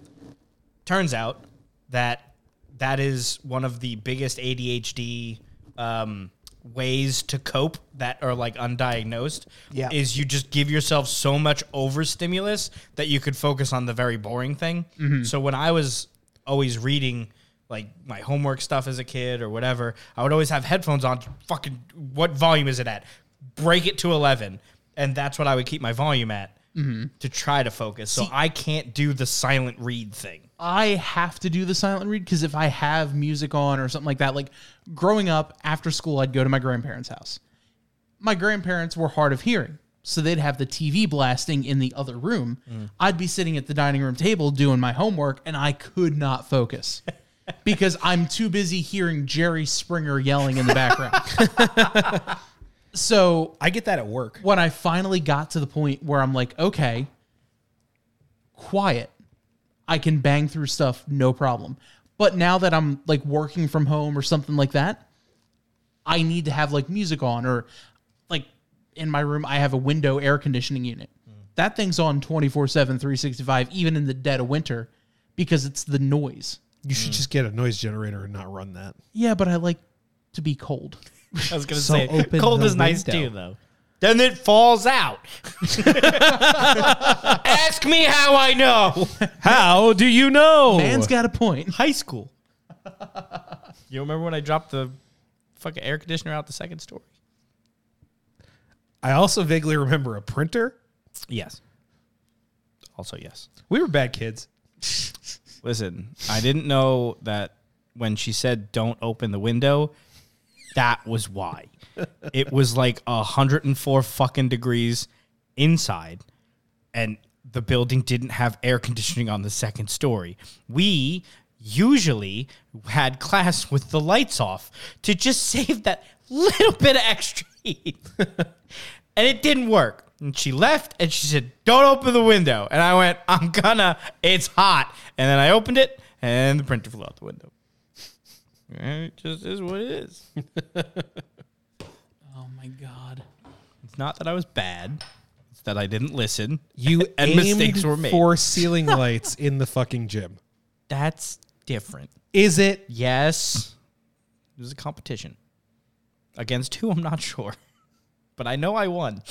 turns out that that is one of the biggest ADHD um, ways to cope that are like undiagnosed. Yeah. is you just give yourself so much overstimulus that you could focus on the very boring thing. Mm-hmm. So when I was always reading like my homework stuff as a kid or whatever, I would always have headphones on. Fucking, what volume is it at? Break it to eleven, and that's what I would keep my volume at mm-hmm. to try to focus. So I can't do the silent read thing. I have to do the silent read because if I have music on or something like that, like growing up after school, I'd go to my grandparents' house. My grandparents were hard of hearing, so they'd have the TV blasting in the other room. Mm. I'd be sitting at the dining room table doing my homework, and I could not focus because I'm too busy hearing Jerry Springer yelling in the background. so I get that at work. when I finally got to the point where I'm like, okay, quiet, I can bang through stuff no problem. But now that I'm like working from home or something like that, I need to have like music on or like in my room, I have a window air conditioning unit. Mm. That thing's on 24 7, 365, even in the dead of winter because it's the noise. You should mm. just get a noise generator and not run that. Yeah, but I like to be cold. I was gonna So say open cold the is nice too, though. Then it falls out. Ask me how I know. How do you know? Man's got a point. High school. you remember when I dropped the fucking air conditioner out the second story? I also vaguely remember a printer. Yes. Also, yes. We were bad kids. Listen, I didn't know that when she said don't open the window, that was why. it was like 104 fucking degrees inside and the building didn't have air conditioning on the second story. We usually had class with the lights off to just save that little bit of extra heat. and it didn't work. And she left and she said, Don't open the window. And I went, I'm gonna, it's hot. And then I opened it and the printer flew out the window. Eh, it just is what it is. Oh my god. It's not that I was bad. It's that I didn't listen. You And aimed mistakes were made. for ceiling lights in the fucking gym. That's different. Is it? Yes. It was a competition. Against who, I'm not sure. But I know I won.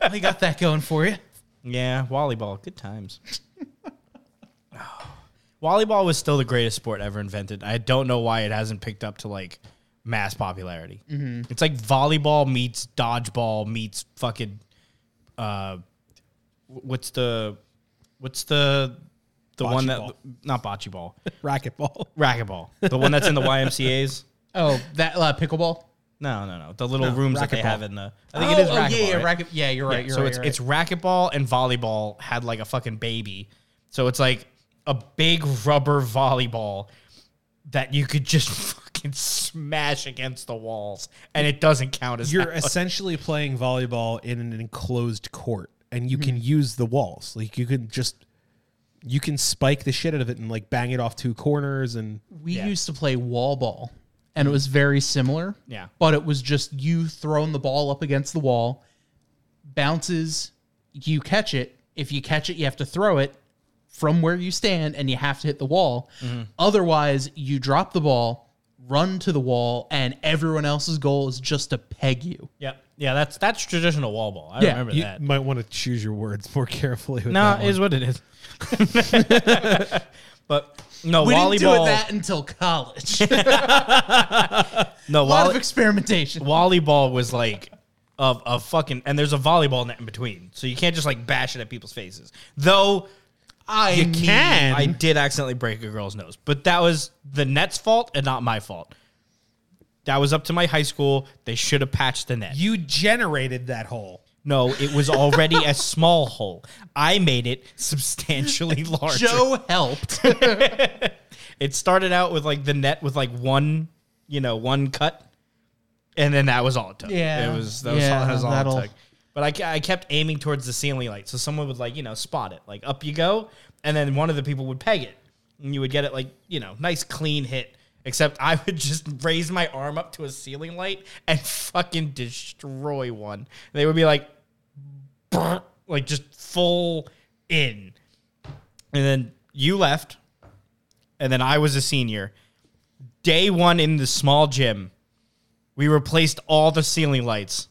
I got that going for you. Yeah, volleyball. Good times. Volleyball was still the greatest sport ever invented. I don't know why it hasn't picked up to like mass popularity. It's like volleyball meets dodgeball meets fucking uh what's the what's the the one that Bocce not bocce ball. Racquetball. Racquetball. The one that's in the YMCA's? Oh, that uh, pickleball. No, no, no. The little No, rooms that they racquetball. have in the I think oh, it is oh, racquetball. yeah, yeah, right? racket. Yeah, you're right. Yeah, You're so right, it's right. it's racquetball and volleyball had like a fucking baby. So it's like a big rubber volleyball that you could just fucking smash against the walls, and it doesn't count as You're that. essentially playing volleyball in an enclosed court, and you Hmm. can use the walls. Like you can just you can spike the shit out of it and like bang it off two corners and we Yeah. used to play wall ball, and it was very similar. Yeah. But it was just you throwing the ball up against the wall, bounces, you catch it. If you catch it, you have to throw it from where you stand, and you have to hit the wall. Mm-hmm. Otherwise, you drop the ball, run to the wall, and everyone else's goal is just to peg you. yeah, yeah. That's that's traditional wall ball. I Yeah, remember you that. might want to choose your words more carefully. With No, that it is one. what it is. but no We volleyball. didn't do it that until college. No, a no lot volley- of experimentation. volleyball was like of a fucking and there's a volleyball net in between, so you can't just like bash it at people's faces. Though I You mean, can. I did accidentally break a girl's nose, but that was the net's fault and not my fault. That was up to my high school. They should have patched the net. you generated that hole. no, it was already a small hole. I made it substantially larger. Joe helped. It started out with like the net with like one, you know, one cut, and then that was all it took. Yeah. it was that was, Yeah, all, that was all it took. But I, I kept aiming towards the ceiling light, so someone would like you know spot it, like up you go, and then one of the people would peg it, and you would get it like you know nice clean hit. Except I would just raise my arm up to a ceiling light and fucking destroy one. They would be like, like just full in, and then you left and then I was a senior. Day one in the small gym, we replaced all the ceiling lights.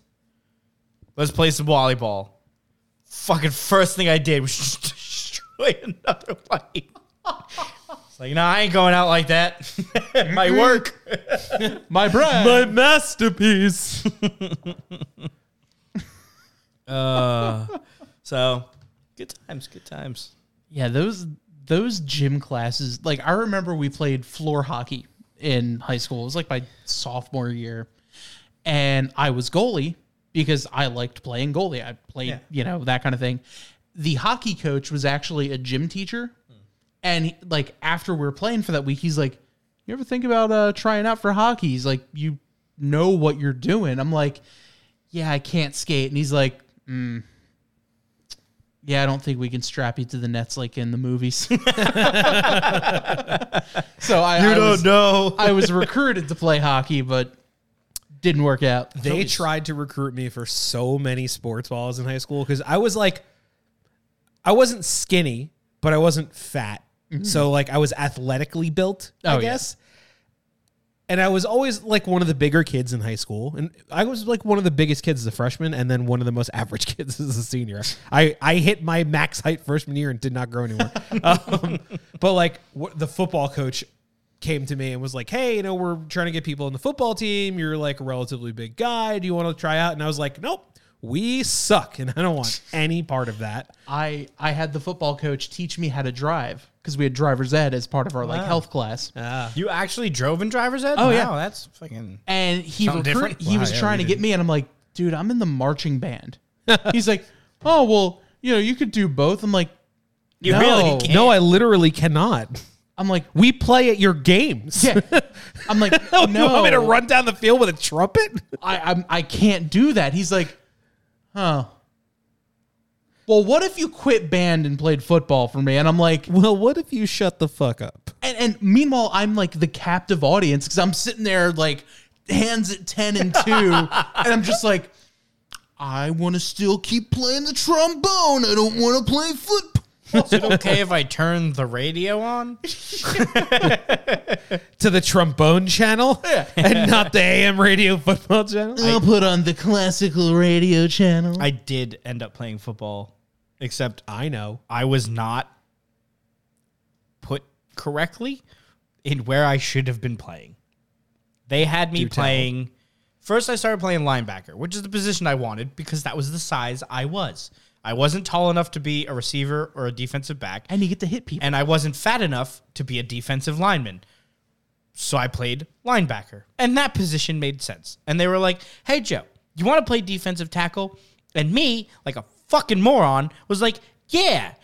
Let's play some volleyball. Fucking first thing I did was destroy another light. It's like, no, I ain't going out like that. My work. My brand. My masterpiece. Uh, so, good times, good times. Yeah, those those gym classes. Like I remember we played floor hockey in high school. It was like my sophomore year, and I was goalie because I liked playing goalie. I played, Yeah. you know, that kind of thing. The hockey coach was actually a gym teacher, and he, like after we were playing for that week, he's like, "You ever think about uh, trying out for hockey?" He's like, "You know what you're doing." I'm like, "Yeah, I can't skate," and he's like. Mm, yeah, I don't think we can strap you to the nets like in the movies. so I, you I was, know. I was recruited to play hockey, but didn't work out. They tried to recruit me for so many sports while I was in high school because I was like, I wasn't skinny, but I wasn't fat. So like I was athletically built, I Oh, yeah. guess. And I was always like one of the bigger kids in high school, and I was like one of the biggest kids as a freshman, and then one of the most average kids as a senior. I I hit my max height freshman year and did not grow anymore. um, but like wh- the football coach came to me and was like, "Hey, you know, we're trying to get people in the football team. You're like a relatively big guy. Do you want to try out?" And I was like, "Nope, we suck, and I don't want any part of that." I I had the football coach teach me how to drive because we had driver's ed as part of our like health class, ah. You actually drove in driver's ed? Oh, yeah. Wow, that's fucking. and he Something recruit, different? he Wow, was yeah, trying we to get me, and I'm like, dude, I'm in the marching band. He's like, oh well, you know, you could do both. I'm like, You no. really can't. No, I literally cannot. I'm like, We play at your games. yeah. I'm like, no. Oh, no, You want me to run down the field with a trumpet? I I'm, I can't do that. He's like, huh. Well, what if you quit band and played football for me? And I'm like, Well, what if you shut the fuck up? and and, and meanwhile, I'm like the captive audience because I'm sitting there like hands at ten and two, and I'm just like, I want to still keep playing the trombone. I don't want to play football. Is it okay if I turn the radio on? to the trombone channel and not the AM radio football channel. I'll put on the classical radio channel. I did end up playing football, except I know. I was not put correctly in where I should have been playing. They had me Do tell. playing. First, I started playing linebacker, which is the position I wanted because that was the size I was. I wasn't tall enough to be a receiver or a defensive back, and you get to hit people. and I wasn't fat enough to be a defensive lineman. So I played linebacker, and that position made sense. And they were like, "Hey Joe, you want to play defensive tackle?" And me, like a fucking moron, was like, "Yeah."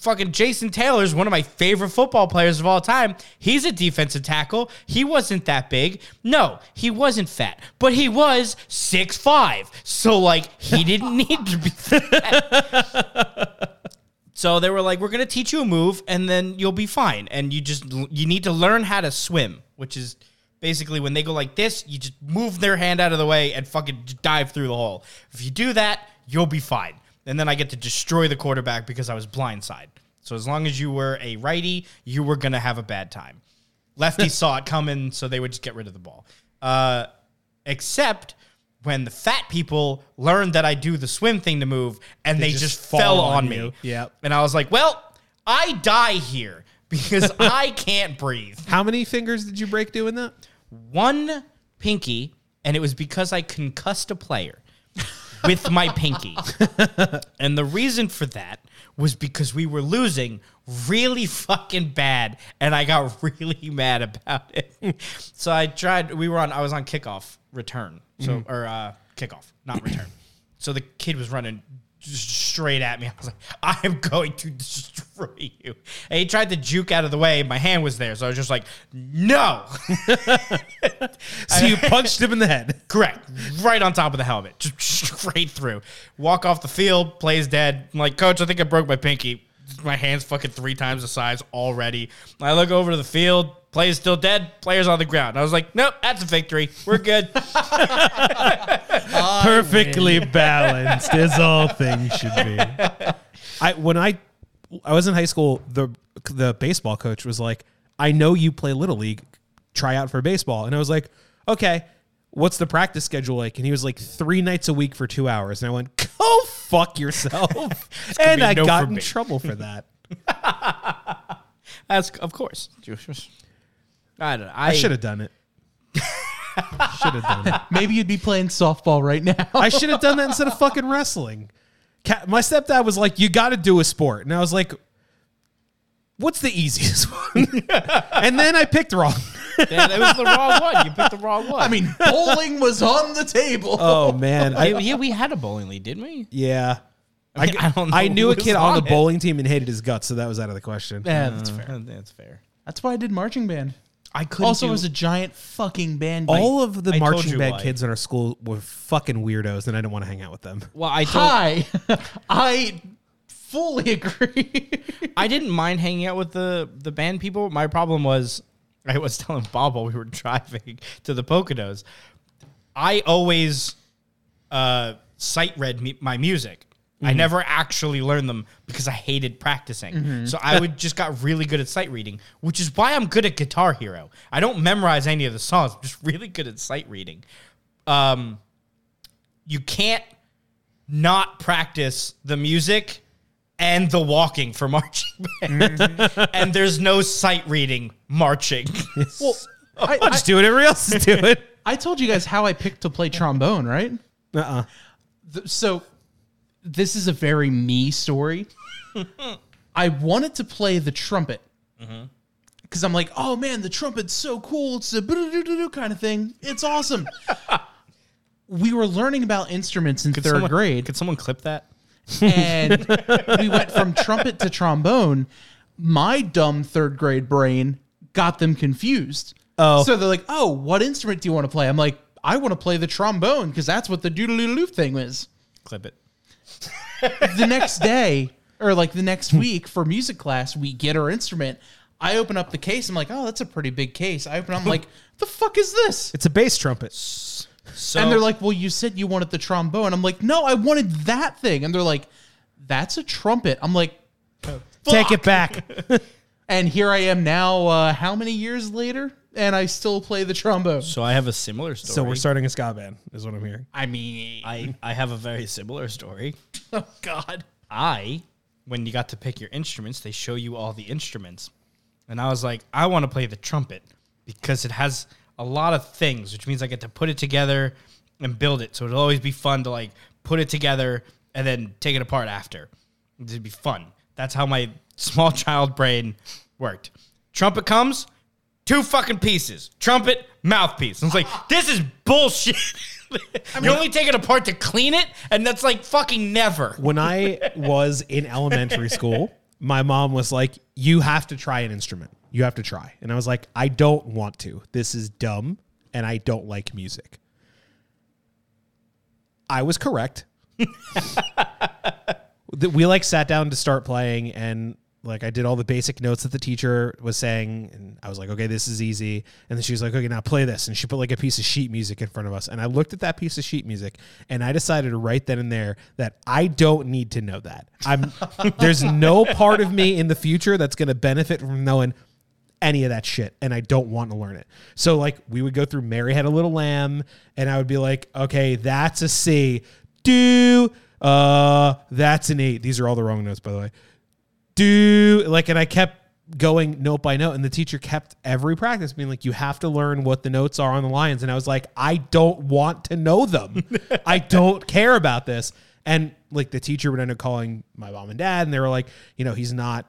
Fucking Jason Taylor is one of my favorite football players of all time. He's a defensive tackle. He wasn't that big. No, he wasn't fat, but he was six five. So like he didn't need to be so they were like, "We're gonna teach you a move, and then you'll be fine. And you just you need to learn how to swim, which is basically when they go like this, you just move their hand out of the way and fucking dive through the hole. If you do that, you'll be fine. And then I get to destroy the quarterback because I was blindside. So as long as you were a righty, you were gonna have a bad time. Lefties saw it coming, so they would just get rid of the ball. Uh, except when the fat people learned that I do the swim thing to move, and they, just just, fell on on, me. Yep. And I was like, well, I die here because I can't breathe. How many fingers did you break doing that? One pinky, and it was because I concussed a player with my pinky. and the reason for that was because we were losing really fucking bad and I got really mad about it. so I tried we were on I was on kickoff return. So or uh kickoff, not return. so the kid was running straight at me. I was like, I am going to destroy you. And he tried to juke out of the way. My hand was there. So I was just like, no. So you punched him in the head. Correct. Right on top of the helmet. Just straight through. Walk off the field, plays dead. I'm like, coach, I think I broke my pinky. My hand's fucking three times the size already. I look over to the field, player's still dead, player's on the ground. I was like, nope, that's a victory. We're good. Perfectly balanced, as all things should be. I when I I was in high school, the the baseball coach was like, "I know you play little league. Try out for baseball." And I was like, "Okay." What's the practice schedule like? And he was like three nights a week for two hours. And I went, go fuck yourself. and I no got in me. trouble for that. That's, of course. I don't know. I, I should have done it. should have done it. Maybe you'd be playing softball right now. I should have done that instead of fucking wrestling. My stepdad was like, "You got to do a sport," and I was like, "What's the easiest one?" and then I picked wrong. Yeah, that was the wrong one. You picked the wrong one. I mean, bowling was on the table. Oh man, I, yeah, we had a bowling league, didn't we? yeah. I, mean, I don't know I knew a kid on on the bowling team and hated his guts, so that was out of the question. yeah, that's fair. Uh, That's fair. That's why I did marching band. I couldn't Also, do- was a giant fucking band. All of the I told marching you band why. kids in our school were fucking weirdos, and I didn't want to hang out with them. well, I told, Hi, I fully agree. I didn't mind hanging out with the the band people. My problem was I was telling Bob while we were driving to the Poconos. I always uh, sight read me, my music. I mm-hmm. never actually learned them because I hated practicing. Mm-hmm. So I would just got really good at sight reading, which is why I'm good at Guitar Hero. I don't memorize any of the songs. I'm just really good at sight reading. Um, you can't not practice the music and the walking for marching band. Mm-hmm. and there's no sight reading marching. well, I, I'll just do what everybody else is doing. I told you guys how I picked to play trombone, right? Uh-uh. Th- so this is a very me story. I wanted to play the trumpet because I'm like, oh man, the trumpet's so cool. It's a kind of thing. It's awesome. we were learning about instruments in third Someone- grade, Could someone clip that? and we went from trumpet to trombone. My dumb third grade brain got them confused. Oh. so they're like, "Oh, what instrument do you want to play?" I'm like, "I want to play the trombone because that's what the doodle doodle thing is." Clip it. The next day or like the next week for music class, we get our instrument. I open up the case. I'm like, oh, that's a pretty big case. I open up. I'm like, the fuck is this? It's a bass trumpet. So and they're like, well, you said you wanted the trombone. And I'm like, no, I wanted that thing. And they're like, that's a trumpet. I'm like, Take it back. and here I am now. Uh, how many years later? And I still play the trombone. so I have a similar story. so we're starting a ska band, is what I'm hearing. I mean, I I have a very similar story. oh god. I, when you got to pick your instruments, they show you all the instruments. And I was like, I want to play the trumpet because it has a lot of things, which means I get to put it together and build it. So it'll always be fun to like put it together and then take it apart after. It'd be fun. That's how my small child brain worked. Trumpet comes, two fucking pieces. Trumpet, mouthpiece. I was like, this is bullshit. i you only take it apart to clean it, and that's like fucking never. When I was in elementary school, my mom was like, You have to try an instrument. You have to try. And I was like, I don't want to. This is dumb and I don't like music. I was correct. We like sat down to start playing and like I did all the basic notes that the teacher was saying and I was like, okay, this is easy. And then she was like, okay, now play this. And she put like a piece of sheet music in front of us. And I looked at that piece of sheet music and I decided right then and there that I don't need to know that. I'm there's no part of me in the future that's gonna benefit from knowing any of that shit and I don't want to learn it. So like we would go through Mary Had a Little Lamb and I would be like, okay, that's a C. Do uh that's an 8. These are all the wrong notes by the way. Do like and I kept going note by note and the teacher kept every practice being like you have to learn what the notes are on the lines and I was like I don't want to know them. I don't care about this. And like the teacher would end up calling my mom and dad and they were like, you know, he's not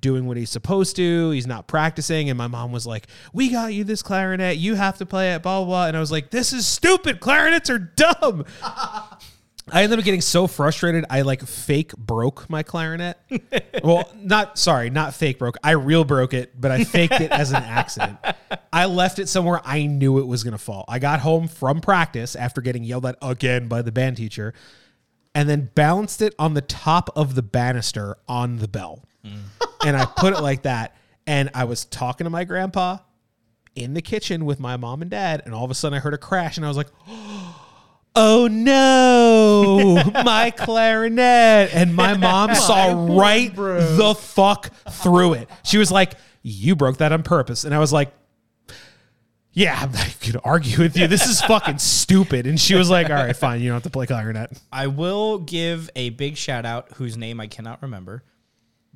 doing what he's supposed to. He's not practicing. And my mom was like, We got you this clarinet. You have to play it, blah, blah, blah. And I was like, This is stupid. Clarinets are dumb. I ended up getting so frustrated, I like fake broke my clarinet. well, not sorry, not fake broke. I real broke it, but I faked it as an accident. I left it somewhere I knew it was going to fall. I got home from practice after getting yelled at again by the band teacher and then balanced it on the top of the banister on the bell. Mm. and I put it like that. And I was talking to my grandpa in the kitchen with my mom and dad, and all of a sudden I heard a crash, and I was like, "Oh Oh, no, my clarinet!" And my mom saw right the fuck through it. She was like, "You broke that on purpose," and I was like. Yeah, I'm not gonna argue with you. This is fucking stupid. And she was like, "All right, fine. You don't have to play clarinet." I will give a big shout out whose name I cannot remember.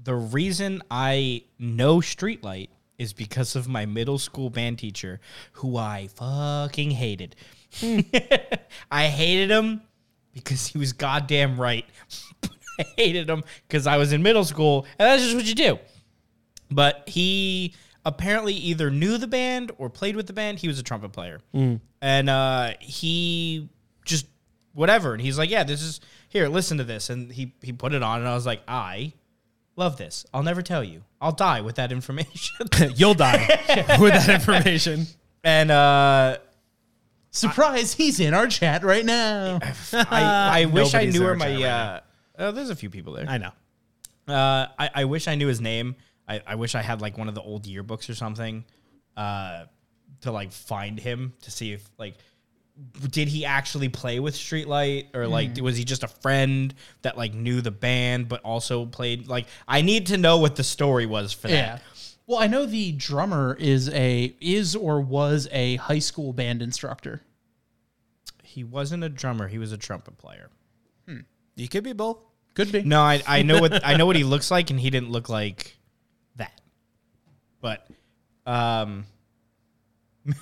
The reason I know Streetlight is because of my middle school band teacher who I fucking hated. I hated him because he was goddamn right. I hated him because I was in middle school and that's just what you do. But he apparently either knew the band or played with the band. He was a trumpet player. And uh, he just whatever. And he's like, Yeah, this is here, listen to this. And he he put it on and I was like, I love this. I'll never tell you. I'll die with that information. You'll die with that information. and uh Surprise, he's in our chat right now. I, I wish I Nobody's knew there where my chatting right uh, oh, there's a few people there. I know. Uh, I, I wish I knew his name. I, I wish I had like one of the old yearbooks or something uh, to like find him to see if like did he actually play with Streetlight or like was he just a friend that like knew the band but also played like I need to know what the story was for Yeah. that. Well, I know the drummer is a is or was a high school band instructor. He wasn't a drummer, he was a trumpet player. You could be both. Could be. No, I, I know what I know what he looks like and he didn't look like that. But um what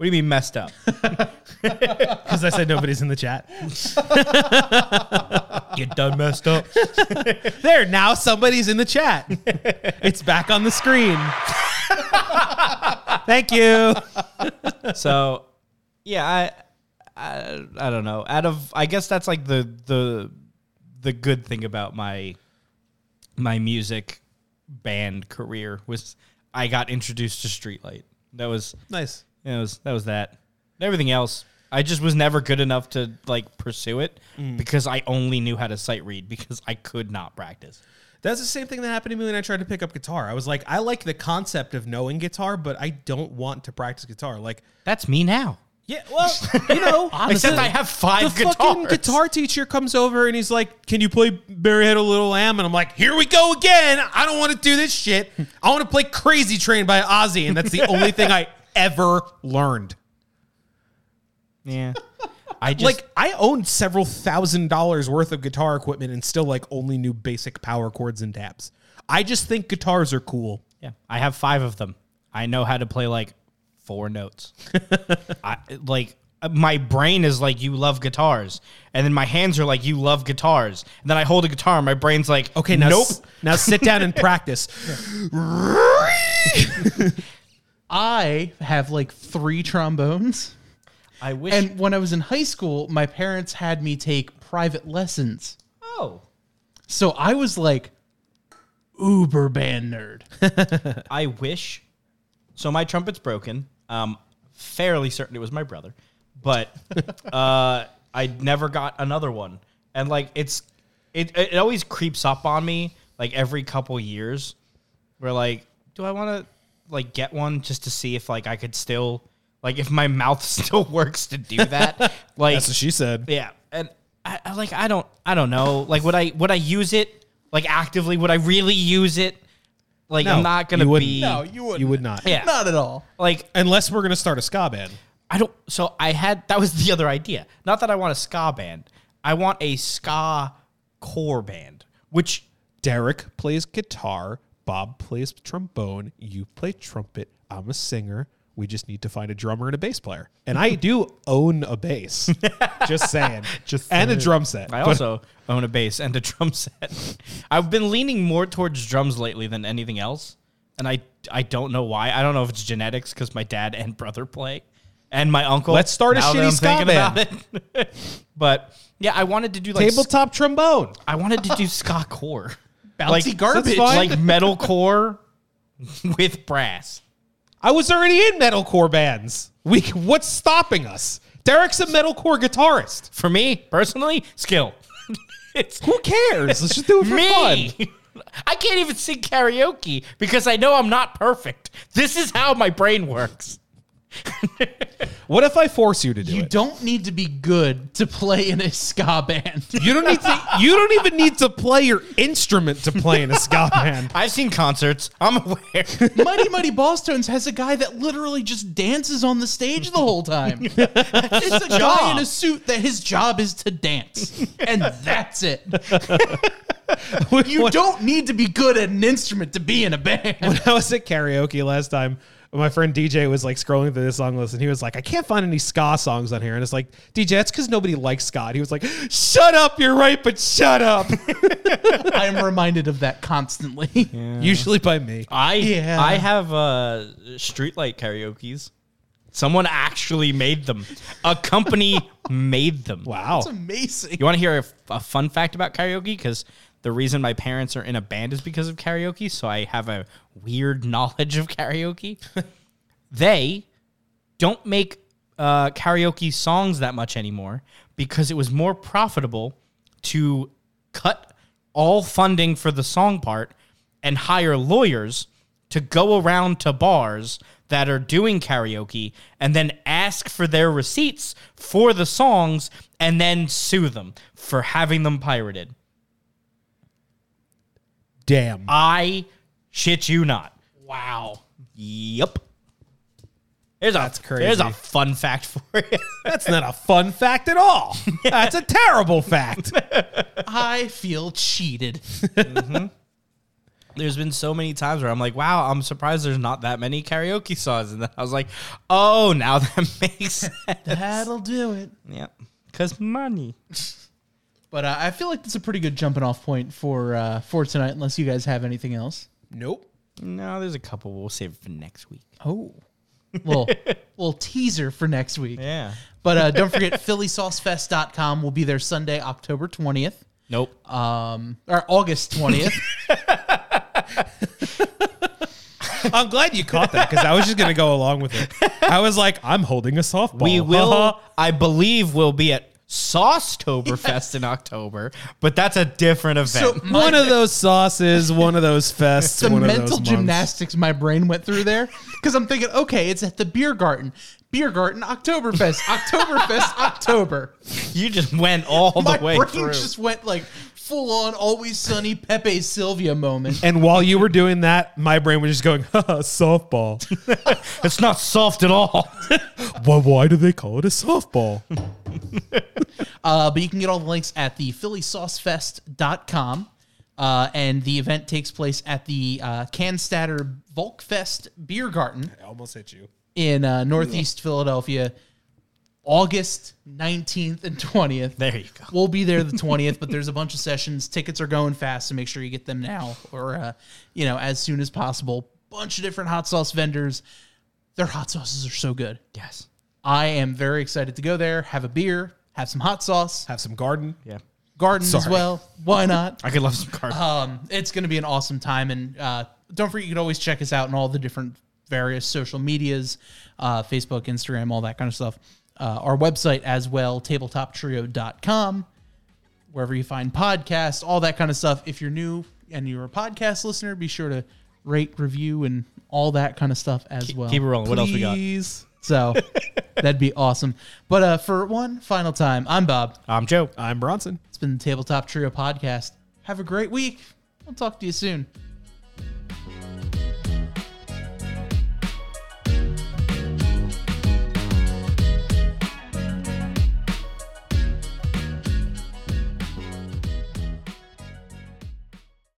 do you mean messed up? Because I said nobody's in the chat. you done messed up. There, now somebody's in the chat. It's back on the screen. Thank you. so yeah i i i don't know out of i guess that's like the the the good thing about my my music band career was i got introduced to streetlight that was Nice. that was that was that everything else I just was never good enough to like pursue it Mm. because I only knew how to sight read because I could not practice. That's the same thing that happened to me when I tried to pick up guitar. I was like, I like the concept of knowing guitar, but I don't want to practice guitar. Like, That's me now. Yeah, well, you know, Except I have five the fucking guitar teacher comes over and he's like, "Can you play Barry Had a Little Lamb?" And I'm like, "Here we go again. I don't want to do this shit. I want to play Crazy Train by Ozzy." And that's the only thing I ever learned. Yeah. I just like I owned several thousand dollars worth of guitar equipment and still like only knew basic power chords and tabs. I just think guitars are cool. Yeah, I have five of them. I know how to play like four notes. I like my brain is like you love guitars, and then my hands are like you love guitars. And then I hold a guitar, and my brain's like, Okay, now nope. s- now sit down and practice. I have like three trombones. I wish. And when I was in high school, my parents had me take private lessons. oh, So I was like uber band nerd. I wish. So my trumpet's broken. Um, fairly certain it was my brother, but uh, I never got another one. And like it's, it it always creeps up on me like every couple years, where like, do I want to like get one just to see if like I could still like if my mouth still works to do that? Like That's what she said. yeah, and I, I like I don't I don't know. Like would I would I use it like actively? Would I really use it? Like No, I'm not gonna you wouldn't. be No, you wouldn't. You would not. Yeah. Not at all. like Unless we're gonna start a ska band. I don't. So I had that was the other idea. Not that I want a ska band. I want a ska core band, which Derek plays guitar, Bob plays trombone, you play trumpet, I'm a singer. We just need to find a drummer and a bass player. And I do own a bass. just saying. Just and a drum set. I also own a bass and a drum set. I've been leaning more towards drums lately than anything else, and I I don't know why. I don't know if it's genetics because my dad and brother play, and my uncle. Let's start a shitty ska band. about it. but yeah, I wanted to do like tabletop trombone. I wanted to do ska core, Bouncy garbage. like metal core with brass. I was already in metalcore bands. We what's stopping us? Derek's a metalcore guitarist. For me personally, skill. it's Who cares? Let's just do it for fun. I can't even sing karaoke because I know I'm not perfect. This is how my brain works. What if I force you to do You it? You don't need to be good to play in a ska band. You don't need to. You don't even need to play your instrument to play in a ska band. I've seen concerts. I'm aware. Mighty Mighty Bosstones has a guy that literally just dances on the stage the whole time. it's a guy in a suit that his job is to dance, and that's it. You don't need to be good at an instrument to be in a band. when I was at karaoke last time, my friend DJ was like scrolling through the song list and he was like, I can't find any ska songs on here. And it's like, DJ, that's because nobody likes ska. And he was like, Shut up, you're right, but shut up. I am reminded of that constantly. Usually by me. I Yeah. I have uh streetlight karaoke's. Someone actually made them. A company made them. Wow. It's amazing. You want to hear a, a fun fact about karaoke? Because the reason my parents are in a band is because of karaoke. So I have a weird knowledge of karaoke. they don't make uh, karaoke songs that much anymore because it was more profitable to cut all funding for the song part and hire lawyers to go around to bars that are doing karaoke and then ask for their receipts for the songs and then sue them for having them pirated. Damn. I shit you not. Wow. Yep. There's That's a, crazy. There's a fun fact for you. That's not a fun fact at all. That's a terrible fact. I feel cheated. Mm-hmm. there's been so many times where I'm like, wow, I'm surprised there's not that many karaoke songs. And then I was like, oh, now that makes sense. That'll do it. yeah. Because money. But uh, I feel like that's a pretty good jumping off point for uh, for tonight, unless you guys have anything else. Nope. No, there's a couple. We'll save it for next week. Oh, little little teaser for next week. Yeah. But uh, don't forget, PhillySauceFest.com will be there Sunday, October twentieth, Nope. um, or August twentieth. I'm glad you caught that because I was just gonna go along with it. I was like, I'm holding a softball. We will, I believe, we'll be at Saucetoberfest in October, but that's a different event. So one of those sauces, one of those fests, the one of mental those gymnastics my brain went through there because I'm thinking, okay, it's at the beer garden, beer garden, Oktoberfest, Oktoberfest, October. you just went all My the way brain through. just went like full on Always Sunny Pepe Sylvia moment. And while you were doing that, my brain was just going, softball. it's not soft at all. well, why do they call it a softball? Uh, but you can get all the links at the phillysaucefest.com. Uh, and the event takes place at the uh, Cannstatter Volkfest Beer Garden I almost hit you. in uh, Northeast Philadelphia, August 19th and 20th. there you go. We'll be there the 20th, but there's a bunch of sessions. Tickets are going fast, so make sure you get them now or, uh, you know, as soon as possible. Bunch of different hot sauce vendors. Their hot sauces are so good. Yes. I am very excited to go there, have a beer, have some hot sauce, Have some garden. Yeah. garden as well. Why not? I could love some cards. Um, it's going to be an awesome time. And uh, don't forget, you can always check us out on all the different various social medias uh, Facebook, Instagram, all that kind of stuff. Uh, our website as well, tabletoptrio.com, wherever you find podcasts, all that kind of stuff. If you're new and you're a podcast listener, be sure to rate, review, and all that kind of stuff as well. keep it rolling. What else we got? So that'd be awesome. But uh, for one final time, I'm Bob. I'm Joe. I'm Bronson. It's been the Tabletop Trio podcast. Have a great week. I'll talk to you soon.